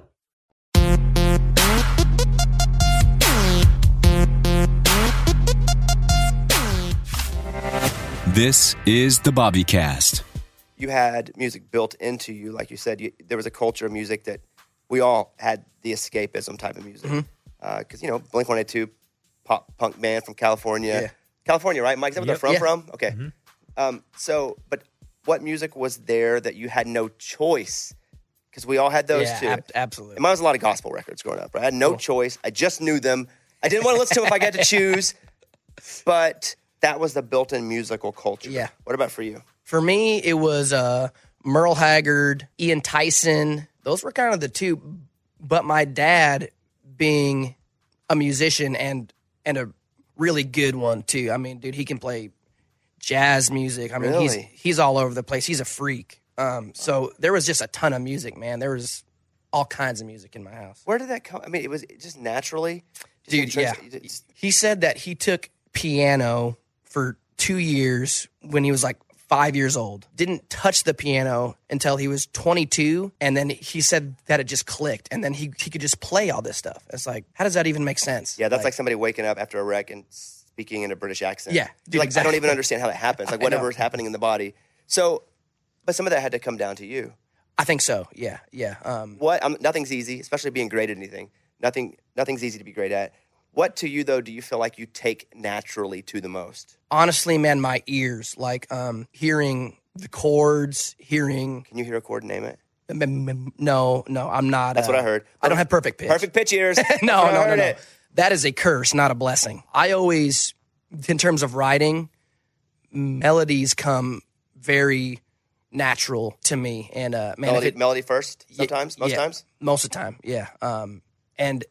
This is the Bobby Cast. you had music built into you, like you said, you, there was a culture of music that we all had the escapism type of music. Mm-hmm. Uh, because, you know, Blink 182, pop punk band from California. Yeah. California, right, Mike? Is that where they're Yeah. from? from? Okay. Mm-hmm. Um, so, but what music was there that you had no choice? Because we all had those yeah, too. ab- absolutely. And mine was a lot of gospel records growing up. Right? I had no choice. I just knew them. I didn't want to listen to them if I got to choose, but that was the built-in musical culture. Yeah. What about for you? For me, it was uh, Merle Haggard, Ian Tyson. Those were kind of the two. But my dad, being a musician and and a really good one too. I mean, dude, he can play jazz music. I mean, he's Really? he's all over the place. He's a freak. Um, so there was just a ton of music, man. There was all kinds of music in my house. Where did that come? I mean, it was just naturally. Just Dude, yeah. of- it's- He said that he took piano for two years when he was like five years old. Didn't touch the piano until he was 22. And then he said that it just clicked. And then he, he could just play all this stuff. It's like, how does that even make sense? yeah, that's like, somebody waking up after a wreck and speaking in a British accent. Yeah, dude, like I don't even understand how that happens. Like whatever is happening in the body. So, but some of that had to come down to you. I think so. Yeah. Yeah. Um, What? Um, nothing's easy, especially being great at anything. Nothing. Nothing's easy to be great at. What to you though do you feel like you take naturally to the most? honestly, man, my ears, like um, hearing the chords, hearing. Can you hear a chord name it? No, no, I'm not. That's uh, what I heard. I don't have perfect pitch. Perfect pitch ears. no, no, no, no. it. That is a curse, not a blessing. I always, in terms of writing, melodies come very natural to me. And uh, man, Melody, it, melody first. Sometimes, most yeah, times. most of the time, yeah. Um, and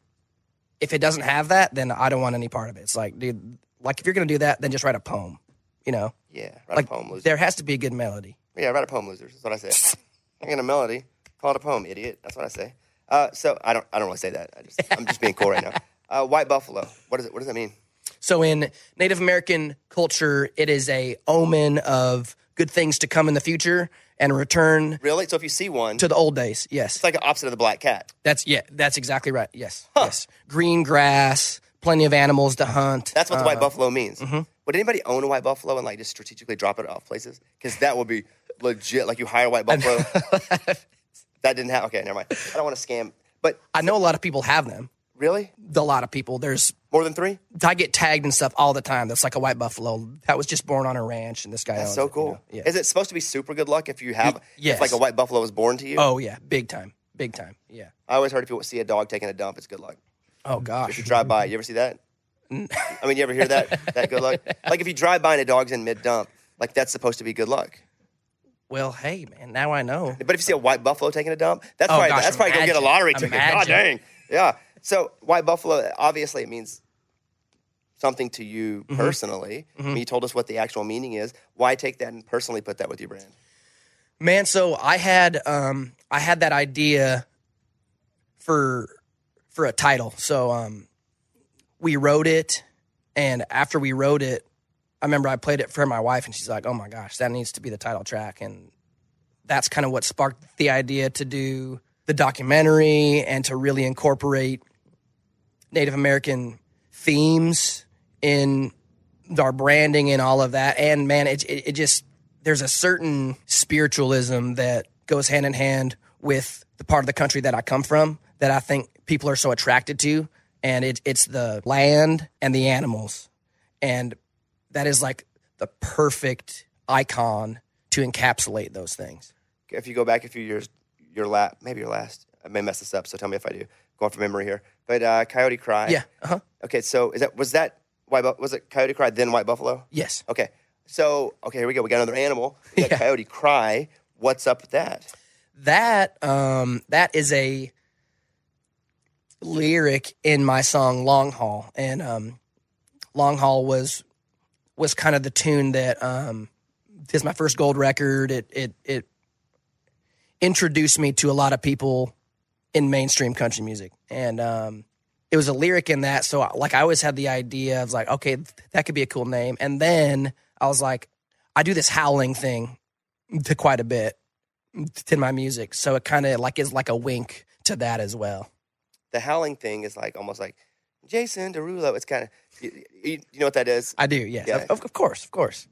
if it doesn't have that, then I don't want any part of it. It's like, dude, like if you're gonna do that, then just write a poem. You know, Yeah, write like a poem, loser. there has to be a good melody. Yeah, write a poem, losers. That's what I say. I got a melody. Call it a poem, idiot. That's what I say. Uh, so I don't. I don't really say that. I just. I'm just being cool right now. Uh, White buffalo. What is it? What does that mean? So in Native American culture, it is a omen of good things to come in the future and return Really? So if you see one, to the old days. Yes, it's like the opposite of the black cat. that's yeah, that's exactly right. Yes, yes. Green grass, plenty of animals to hunt. That's what the Uh, white buffalo means. mm-hmm. Would anybody own a white buffalo and like just strategically drop it off places? Because that would be legit. Like you hire a white buffalo. that didn't happen. Okay, never mind. I don't want to scam. But I know a lot of people have them. Really, A lot of people. There's more than three? I get tagged and stuff all the time. That's like a white buffalo that was just born on a ranch, and this guy. That's owns so it, you cool. know? Yeah. Is it supposed to be super good luck if you have? yes. If like a white buffalo was born to you? Oh yeah, big time, big time. Yeah. I always heard if you see a dog taking a dump, it's good luck. Oh gosh. If you drive by, you ever see that? I mean, you ever hear that? That good luck? Like if you drive by and a dog's in mid dump, like that's supposed to be good luck. Well, hey man, now I know. But if you see a white buffalo taking a dump, that's Oh, probably gosh, that's probably gonna get a lottery ticket. God dang. Yeah. So why buffalo, obviously, it means something to you Mm-hmm. personally. I mean, you told us what the actual meaning is. Why take that and personally put that with your brand? Man, so I had um I had that idea for for a title. So um we wrote it and after we wrote it, I remember I played it for my wife and she's like, "Oh my gosh, that needs to be the title track." And that's kind of what sparked the idea to do the documentary and to really incorporate Native American themes in our branding and all of that. And man, it, it, it just, there's a certain spiritualism that goes hand in hand with the part of the country that I come from that I think people are so attracted to. And it, it's the land and the animals. And that is like the perfect icon to encapsulate those things. if you go back a few years, your last, maybe your last, I may mess this up, so tell me if I do. Going from memory here, but uh, Coyote Cry. Yeah. Uh huh. Okay, so is that was that white? Bu- Was it Coyote Cry then White Buffalo? Yes. Okay, so okay, here we go. We got another animal. We got Yeah. Coyote Cry. What's up with that? That um that is a lyric in my song Long Haul and um Long Haul was was kind of the tune that um is my first gold record it it it introduced me to a lot of people in mainstream country music and um it was a lyric in that so like I always had the idea of like okay that could be a cool name and then I was like I do this howling thing to quite a bit in my music. So it kind of like is like a wink to that as well. The howling thing is like almost like Jason Derulo. It's kind of you, you, know what that is. I do, yes. Yeah. Of, of course, of course.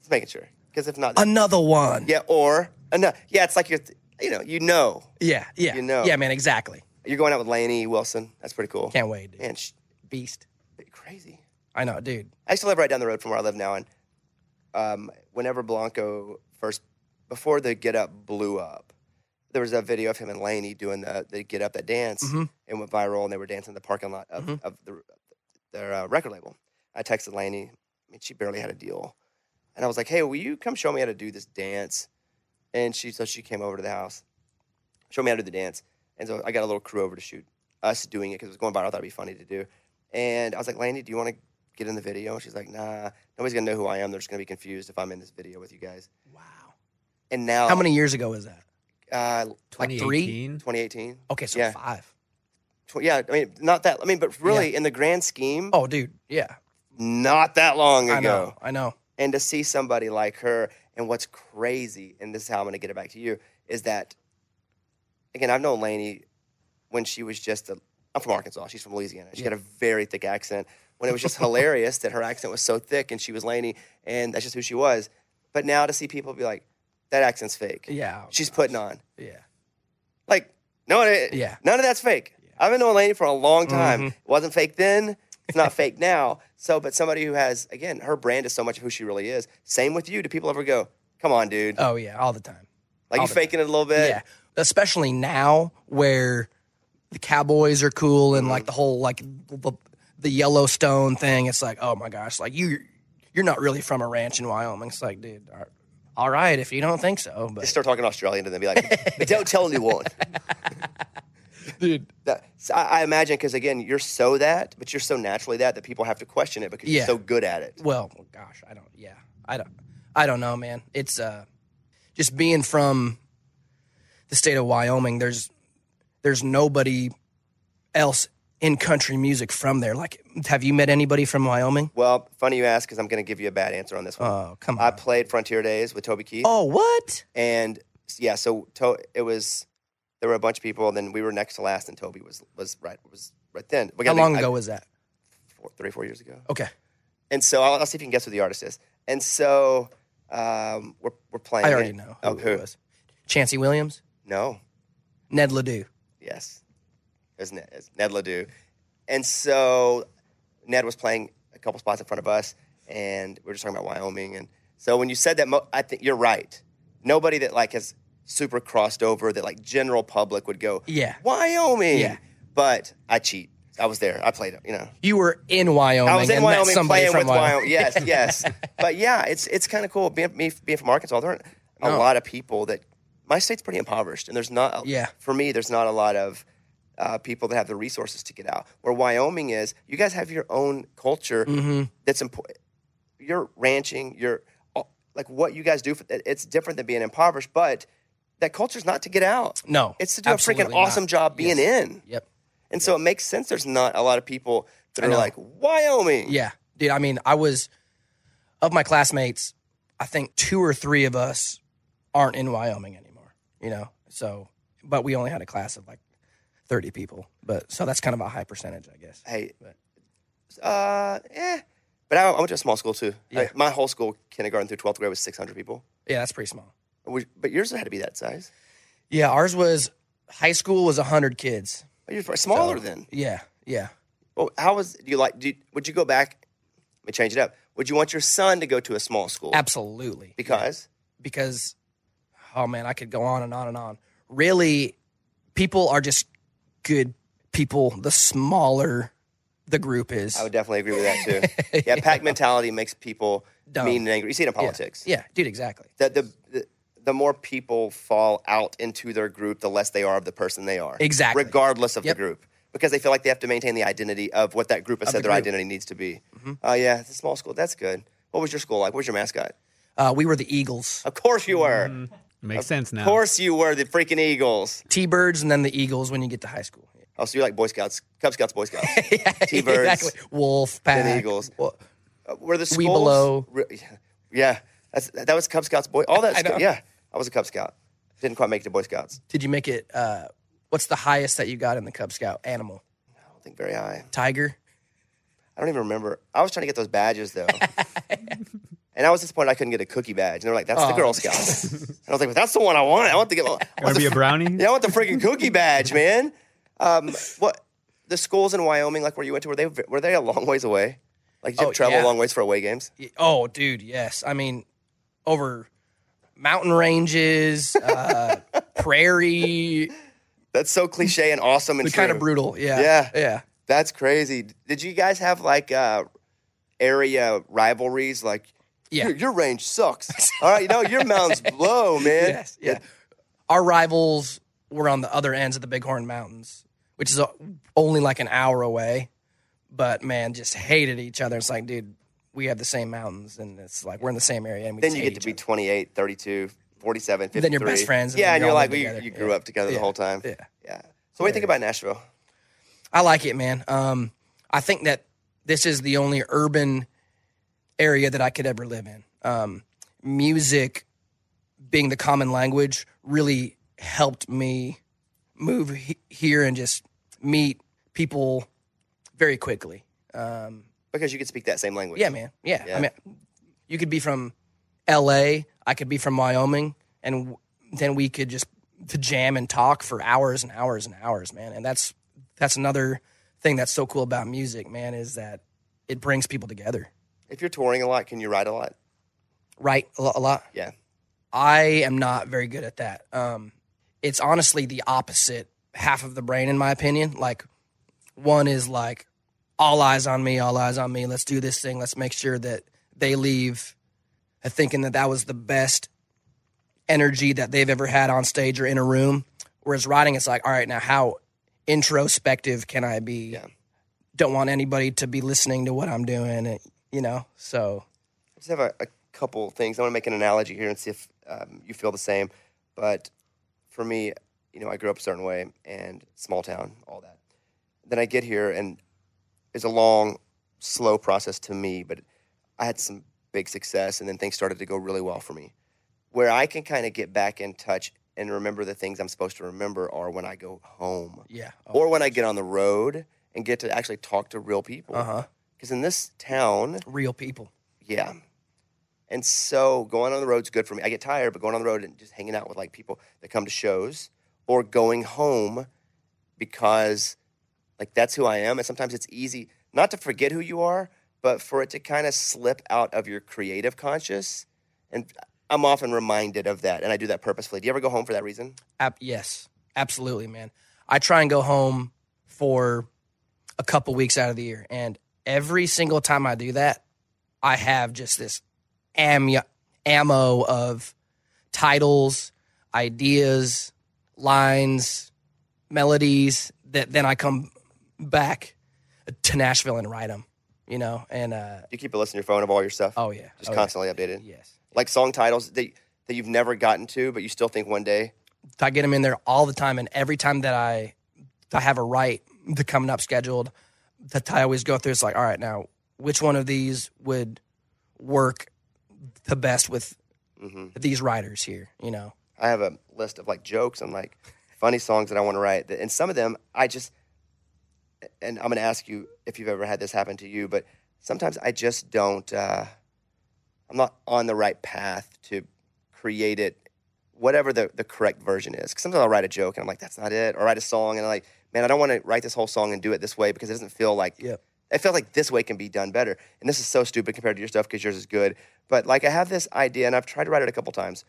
Just making sure, because if not, Another one. yeah, or no, yeah, it's like you're, you know, you know, Yeah, yeah. You know. Yeah, man, exactly. you're going out with Lainey Wilson. That's pretty cool. Can't wait, dude. Man, sh- Beast. crazy. I know, dude. I used to live right down the road from where I live now, and um, whenever Blanco first, before the Git Up blew up, there was a video of him and Lainey doing the, the Git Up that dance, Mhm. and went viral, and they were dancing in the parking lot of, Mhm. of the, their uh, record label. I texted Lainey. I mean, she barely had a deal, and I was like, "Hey, will you come show me how to do this dance?" And she so she came over to the house, showed me how to do the dance, and so I got a little crew over to shoot us doing it because it was going viral. I thought it'd be funny to do, and I was like, Lainey, do you want to get in the video?" And she's like, "Nah, nobody's gonna know who I am. They're just gonna be confused if I'm in this video with you guys." Wow. And now, How many years ago was that? Uh, Like three? 2018. 2018. Okay, so Yeah. five. Tw- yeah, I mean, not that. I mean, but really, in the grand scheme, Oh, dude. Yeah. not that long ago. I know. I know. and to see somebody like her and what's crazy and this is how i'm going to get it back to you is that again i've known lainey when she was just a i'm from arkansas she's from louisiana. She had a very thick accent. When it was just hilarious that her accent was so thick and she was lainey and that's just who she was. But now to see people be like that accent's fake. Yeah. she's putting on. Yeah. like no it, Yeah. none of that's fake. I've been knowing lainey for a long time. Mhm. it wasn't fake then it's not fake now so but somebody who has again her brand is so much of who she really is same with you do people ever go come on dude Oh, yeah. All the time. like all you faking it a little bit Yeah. Especially now where the Cowboys are cool and Mm-hmm. like the whole like the, the Yellowstone thing. It's like, oh my gosh, like you you're not really from a ranch in Wyoming. It's like, dude, all- all right, if you don't think so, but start talking Australian to them, be like, "But don't tell anyone. dude, That, I, I imagine because again, you're so that, but you're so naturally that that people have to question it because Yeah. you're so good at it. well, gosh, I don't. Yeah, I don't. I don't know, man. It's uh, just being from the state of Wyoming. There's there's nobody else in country music from there. Like, have you met anybody from Wyoming? Well, funny you ask because I'm going to give you a bad answer on this one. Oh, come I played Frontier Days with Toby Keith, Oh, what? and yeah, so to, it was there were a bunch of people, and then we were next to last, and Toby was was right was right then. How long I- ago was that? Four, three, four years ago. Okay, And so I'll, I'll see if you can guess who the artist is. And so um, we're we're playing. I already it. know Oh, who who? it was. Chancey Williams, No. Ned Ledoux. Yes. It was Ned, it's Ned Ledoux. And so Ned was playing a couple spots in front of us, and we were just talking about Wyoming. And so when you said that, mo- I think you're right. Nobody that like has super crossed over that like general public would go, Yeah. Wyoming. Yeah. But I cheat. I was there. I played it, you know. You were in Wyoming. I was in and Wyoming playing from with Wyoming. Yes, yes. but yeah, it's it's kind of cool being me being from Arkansas. There aren't a No. lot of people that my state's pretty impoverished, and there's not. Yeah. For me, there's not a lot of uh, people that have the resources to get out. Where Wyoming is, you guys have your own culture Mm-hmm. that's important. You're ranching. You're like what you guys do. For, it's different than being impoverished, but that culture's not to get out. No, It's to do a freaking absolutely not. awesome job being Yes. in. Yep. And so it makes sense. There's not a lot of people that are like Wyoming. Yeah, dude. I mean, I was of my classmates. I think two or three of us aren't in Wyoming anymore. You know, so but we only had a class of like thirty people. But so that's kind of a high percentage, I guess. Hey, But- uh, eh, But I, I went to a small school too. Yeah. Like, my whole school, kindergarten through 12th grade, was 600 people. Yeah, that's pretty small. But yours had to be that size. Yeah, ours was high school was hundred kids. Oh, You're smaller So, then. Yeah, yeah. Well, how was? Do you like? Do would you go back? Let me change it up. Would you want your son to go to a small school? Absolutely. Because because oh man, I could go on and on and on. Really, people are just good people. The smaller the group is, I would definitely agree with that too. yeah, pack mentality makes people Dumb. mean and angry. You see it in politics. Yeah, dude, exactly. The, the the the more people fall out into their group, the less they are of the person they are. Exactly. Regardless of Yep. the group. Because they feel like they have to maintain the identity of what that group has Of said the their group. Mm-hmm. identity needs to be. Oh yeah, it's a small school. That's good. What was your school like? What was your mascot? Uh, we were the Eagles, Of course you were. Makes sense now. Of course you were the freaking Eagles. T-birds, and then the Eagles when you get to high school. Oh, so you're like Boy Scouts, Cub Scouts, Boy Scouts. yeah, T-birds, exactly. Wolf pack, then Eagles. Well, Uh, were the schools We below. re- yeah, that's, that was Cub Scouts boy. All that I stuff. Yeah, I was a Cub Scout. Didn't quite make it to Boy Scouts. did you make it? Uh, what's the highest that you got in the Cub Scout animal? I don't think very high. Tiger. I don't even remember. I was trying to get those badges though. and I was disappointed I couldn't get a cookie badge. And they're like, "That's the Oh. Girl Scouts." and I was like, "But that's the one I want. I want to get. I Want want to be the, a brownie? yeah, I want the freaking cookie badge, man." Um, what the schools in Wyoming, like where you went to, were they were they a long ways away? Like, did you Oh, have to travel yeah. a long ways for away games? Y- Oh, dude, yes. I mean, over mountain ranges, uh, prairie, That's so cliche and awesome and kind of brutal. Yeah, Yeah. yeah. That's crazy. Did you guys have like uh, area rivalries? Like, Yeah. your, your range sucks. All right, you know your mountains blow, man. Yes, yeah. Our rivals were on the other ends of the Bighorn Mountains, which is only like an hour away. But man, just hated each other. It's like, dude, we have the same mountains, and it's like we're in the same area. And we Then you get to be other. 28, 32, 47, 53. Then you're best friends, and yeah, and you you're like, well, you, you grew Yeah. up together the whole time. Yeah. Yeah. So what do you think about Nashville? I like it, man. Um, I think that this is the only urban area that I could ever live in. Um, music being the common language really helped me move he- here and just meet people very quickly. Um, Because you could speak that same language. yeah, man. Yeah. Yeah. I mean, you could be from L.A. I could be from Wyoming, and then we could just to jam and talk for hours and hours and hours, man. And that's that's another thing that's so cool about music, man, is that it brings people together. If you're touring a lot, can you write a lot? Write A lo- a lot. Yeah. I am not very good at that. Um, it's honestly the opposite half of the brain, in my opinion. Like, one is like, all eyes on me, all eyes on me. Let's do this thing. Let's make sure that they leave thinking that that was the best energy that they've ever had on stage or in a room. Whereas writing, it's like, all right, now how introspective can I be? Yeah. Don't want anybody to be listening to what I'm doing, you know? So, I just have a, a couple things. I want to make an analogy here and see if um, you feel the same. But for me, you know, I grew up a certain way and small town, all that. Then I get here and it's a long, slow process to me, but I had some big success and then things started to go really well for me. Where I can kind of get back in touch and remember the things I'm supposed to remember are when I go home yeah. or when I get on the road and get to actually talk to real people. Uh huh. Because in this town, Real people. yeah. And so going on the road's good for me. I get tired, but going on the road and just hanging out with like people that come to shows or going home because like that's who I am. And sometimes it's easy not to forget who you are, but for it to kind of slip out of your creative conscious. And I'm often reminded of that. And I do that purposefully. Do you ever go home for that reason? Ab- yes, absolutely, man. I try and go home for a couple weeks out of the year, and every single time I do that, I have just this am- ammo of titles, ideas, lines, melodies that then I come back to Nashville and write them. You know, and uh, you keep a list on your phone of all your stuff? oh yeah, Just oh, yeah. constantly updated? Yes, Like song titles that, that you've never gotten to, but you still think one day I get them in there all the time, and every time that I I have a write the coming up scheduled, that I always go through. It's like, all right, now which one of these would work the best with these writers here? You know, I have a list of like jokes and like funny songs that I want to write. And some of them I just, and I'm going to ask you if you've ever had this happen to you, but sometimes I just don't. Uh, I'm not on the right path to create it, whatever the, the correct version is. Because sometimes I'll write a joke and I'm like, that's not it. Or write a song and I'm like, man, I don't want to write this whole song and do it this way because it doesn't feel like. Yep. I feel like this way can be done better. And this is so stupid compared to your stuff because yours is good. But like I have this idea and I've tried to write it a couple times.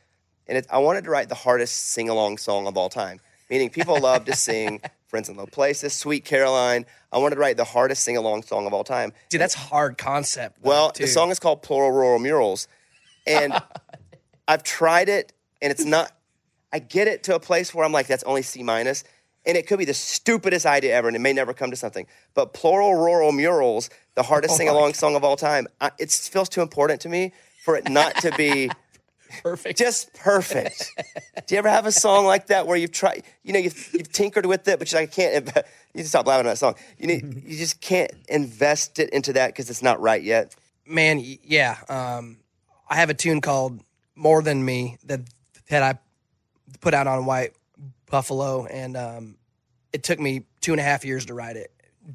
And it, I wanted to write the hardest sing along song of all time. Meaning people love to sing Friends in Low Places, Sweet Caroline. I wanted to write the hardest sing along song of all time. Dude, that's hard concept. though, Well, too. the song is called Plural Rural Murals. And I've tried it and it's not, I get it to a place where I'm like, that's only C minus. And it could be the stupidest idea ever and it may never come to something. But Plural Rural Murals, the hardest oh sing along song of all time, I, it feels too important to me for it not to be perfect. just perfect. Do you ever have a song like that where you've tried, you know, you've, you've tinkered with it, but you're like, I can't, you just stop laughing at that song. You need, you just can't invest it into that because it's not right yet. man, yeah. Um, I have a tune called "More Than Me" that that I put out on White Buffalo, and um, it took me two and a half years to write it,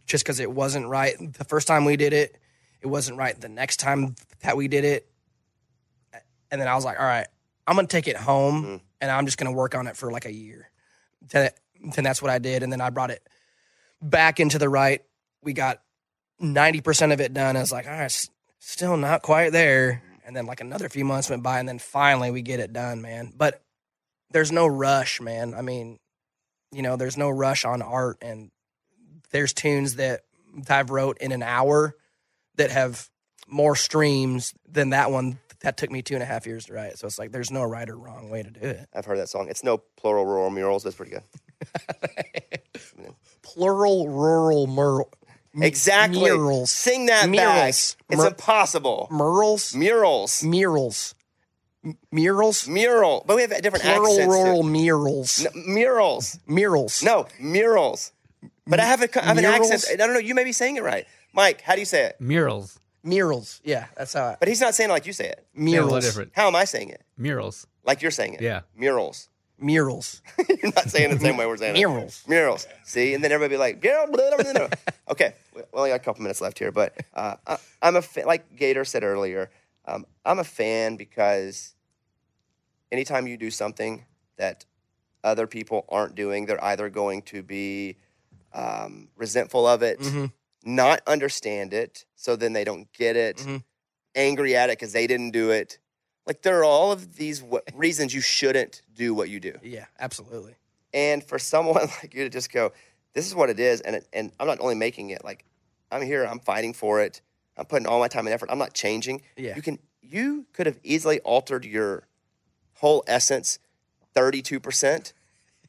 just because it wasn't right the first time we did it. It wasn't right the next time that we did it, and then I was like, "All right, I'm gonna take it home, mm-hmm. and I'm just gonna work on it for like a year." Then, then that's what I did, and then I brought it back into the right. We got ninety percent of it done. I was like, all right, s- still not quite there. And then like another few months went by, and then finally we get it done, man. But there's no rush, man. I mean, you know, there's no rush on art, and there's tunes that I've wrote in an hour that have more streams than that one that took me two and a half years to write. So it's like there's no right or wrong way to do it. I've heard that song. It's no plural rural murals, but it's pretty good. Plural, rural, mural, Exactly. murals, Sing that back. Murals. It's impossible. murals, Murals. murals, M- murals. Mural. But we have a different plural accents. to- rural murals No, murals. murals No, murals. But I have, a, I have an Murals? accent. I don't know. You may be saying it right. Mike, how do you say it? Murals. Murals yeah that's how I, But he's not saying it like you say it. Yeah, a little murals different. How am I saying it? Murals. Like you're saying it. Yeah. Murals. murals you're not saying it the same way we're saying it. Murals. Murals. See? And then everybody be like, "Girl, blah, blah, blah, blah." okay. We only got a couple minutes left here, but uh, I, I'm a fan, like Gator said earlier, um, I'm a fan because anytime you do something that other people aren't doing, they're either going to be um, resentful of it, Mhm. Not understand it, so then they don't get it, Mhm. angry at it because they didn't do it. Like there are all of these w- reasons you shouldn't do what you do, yeah absolutely and for someone like you to just go, "This is what it is," and it, and I'm not only making it like I'm here, I'm fighting for it, I'm putting all my time and effort, I'm not changing. Yeah. you can you could have easily altered your whole essence 32%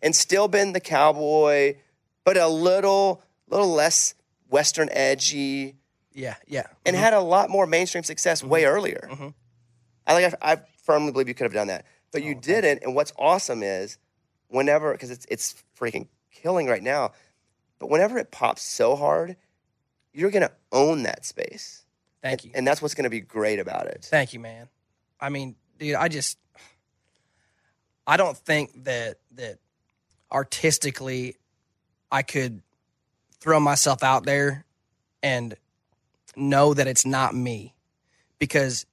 and still been the cowboy, but a little little less western edgy. Yeah yeah. And mm-hmm. had a lot more mainstream success mm-hmm. way earlier. Mm-hmm. I like I, I firmly believe you could have done that, but you oh, didn't. And what's awesome is whenever because it's it's freaking killing right now, but whenever it pops so hard, you're gonna own that space, thank you. and that's what's gonna be great about it. thank you man. I mean dude i just i don't think that that artistically i could throw myself out there and know that it's not me because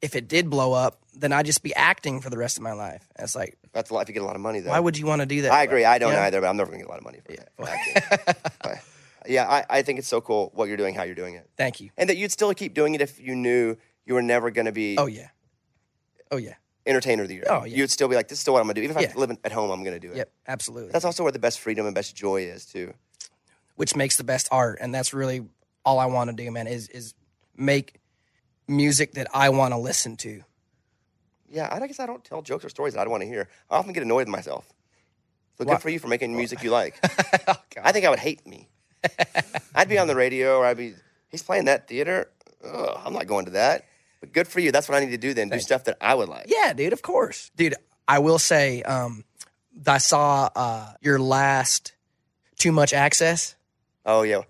if it did blow up then i'd just be acting for the rest of my life and it's like That's a lot if you get a lot of money though. why would you want to do that I agree. I don't Yeah. either, but I'm never gonna get a lot of money for that. for yeah, I, I think it's so cool what you're doing, how you're doing it, thank you and that you'd still keep doing it if you knew you were never gonna be oh yeah oh yeah entertainer of the year. Oh, yeah. You'd still be like, this is still what I'm gonna do. Even if Yeah. I live at home, I'm gonna do it. yep absolutely That's also where the best freedom and best joy is too. Which makes the best art and that's really all i want to do man is is make music that i want to listen to Yeah, I guess I don't tell jokes or stories that I don't want to hear. I often get annoyed with myself. So good for you for making music you like. I think I would hate me. I'd be on the radio or I'd be, he's playing that theater. Ugh, I'm not going to that. But good for you. That's what I need to do then. Do stuff that I would like. yeah dude of course dude i will say um i saw uh your last too much access Oh, yeah.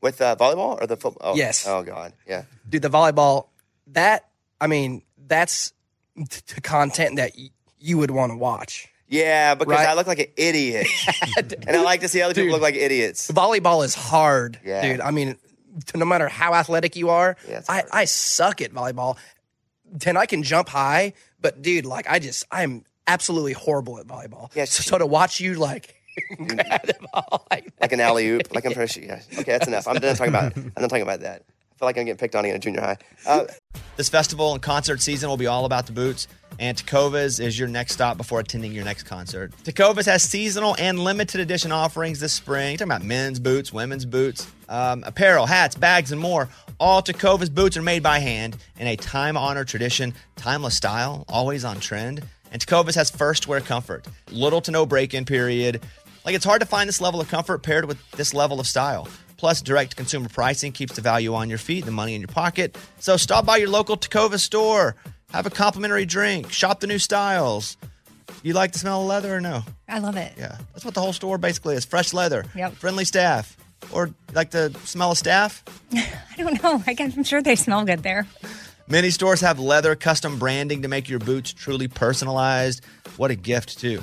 With uh, volleyball or the football? Oh, Yes. Oh, God. Yeah. dude the volleyball that i mean that's the content that y- you would want to watch Yeah, because Right. I look like an idiot. and I like to see other people look like idiots. volleyball is hard Yeah. dude i mean no matter how athletic you are, Yeah, I. I suck at volleyball. And I can jump high, but dude, like I just I'm absolutely horrible at volleyball. Yeah, so to watch you like grab the ball like like an alley oop, like I'm trying to shoot. Yeah. Okay, that's enough. I'm done talking about. I'm done talking about that. I feel like I'm getting picked on again in junior high. Uh, This festival and concert season will be all about the boots, and Tecovas is your next stop before attending your next concert. Tecovas has seasonal and limited edition offerings this spring. talking about men's boots, women's boots, um, apparel, hats, bags, and more. All Tecovas boots are made by hand in a time honored tradition, timeless style, always on trend. And Tecovas has first wear comfort, little to no break in period. Like it's hard to find this level of comfort paired with this level of style. Plus, direct consumer pricing keeps the value on your feet, the money in your pocket. So stop by your local Tecovas store, have a complimentary drink, shop the new styles. You like the smell of leather or no? I love it. Yeah, that's what the whole store basically is fresh leather, Yep. friendly staff, or like the smell of staff. I don't know. I guess I'm sure they smell good there. Many stores have leather custom branding to make your boots truly personalized. What a gift, too.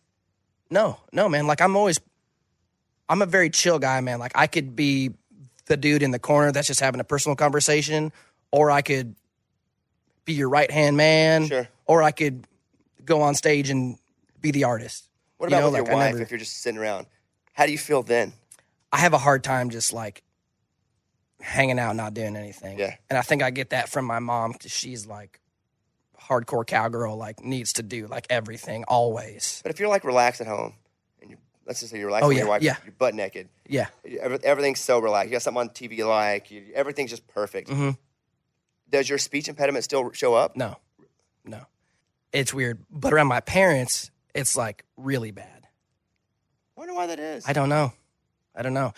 No, no, man. Like I'm always, I'm a very chill guy, man. Like I could be the dude in the corner that's just having a personal conversation, or I could be your right hand man, Sure. or I could go on stage and be the artist. What You about know, with like, your I wife never- if you're just sitting around? How do you feel then? I have a hard time just like hanging out, not doing anything. Yeah. and I think I get that from my mom because she's like hardcore cowgirl, like needs to do like everything always. But if you're like relaxed at home, and you let's just say you're relaxed Oh, with yeah, your wife, yeah. you're butt naked. Yeah, Every- Everything's so relaxed. You got something on TV you like. You, everything's just perfect. Mhm. Does your speech impediment still show up? no, no, it's weird. But around my parents, it's like really bad. wonder why that is. I don't know. I don't know.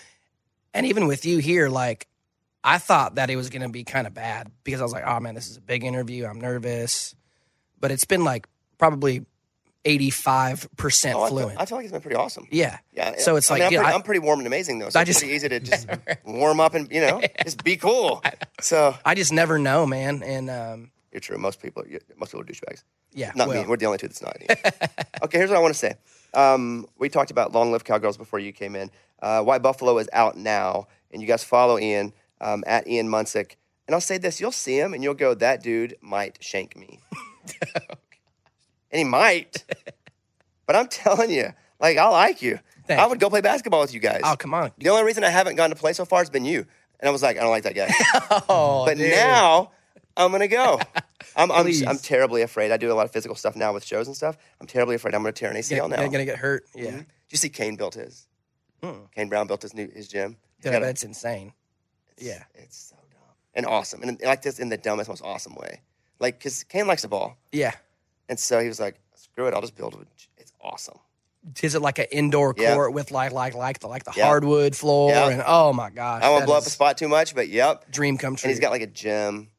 And even with you here, like, I thought that it was going to be kind of bad because I was like, oh man, this is a big interview. I'm nervous. But it's been like probably 85% Oh, I, feel, fluent. I feel like it's been pretty awesome. yeah. Yeah. So it's I like, mean, I'm, yeah, pretty, I- I'm pretty warm and amazing though. So I it's just- pretty easy to just warm up and you know just be cool. So I just never know, man. And um, you're true. Most people, most people are douchebags. yeah. Not well, me. We're the only two that's not. okay, here's what I want to say. Um, we talked about Long Live Cowgirls before you came in. Uh, White Buffalo is out now, and you guys follow Ian um, at Ian Munsick. And I'll say this: you'll see him, and you'll go, "That dude might shank me," and he might. But I'm telling you, like I like you. Thank I would go play basketball with you guys. Oh, come on. The only reason I haven't gone to play so far has been you. And I was like, I don't like that guy. Oh, but dude. now I'm gonna go. I'm I'm, I'm terribly afraid. I do a lot of physical stuff now with shows and stuff. I'm terribly afraid I'm gonna tear an ACL Gonna, now. I'm gonna get hurt. Yeah. Mhm. Did you see Kane built his? Hmm. Kane Brown built his new his gym. Dude, a- that's insane. It's- yeah. it's so dumb and awesome, and like this in the dumbest, most awesome way. Like, cause Kane likes the ball, Yeah. and so he was like, "Screw it, I'll just build it." It's awesome. Is it like an indoor Yeah. court with like like like the like the Yeah. hardwood floor Yeah. and oh my gosh, I won't blow up a spot too much, but yep. Dream come true. And he's got like a gym,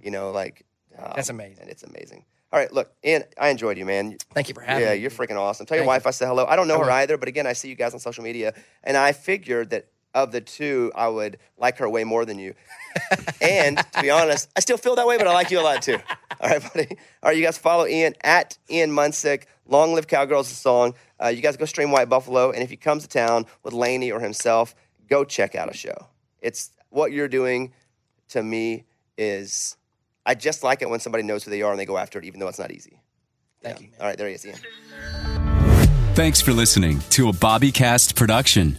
you know, like um, That's amazing. And it's amazing. All right, look, Ian, I enjoyed you, man. Thank you for having yeah, me. you're freaking awesome. Tell your Thank wife I said hello. I don't know I her will. either, but again, I see you guys on social media, and I figured that of the two, I would like her way more than you. and to be honest, I still feel that way, but I like you a lot too. All right, buddy. All right, you guys follow Ian at Ian Munsick. Long Live Cowgirls the song. Uh, you guys go stream White Buffalo, and if he comes to town with Lainey or himself, go check out a show. It's what you're doing to me is I just like it when somebody knows who they are and they go after it, even though it's not easy. Thank you. All right, there he is, Ian. Thanks for listening to a Bobbycast production.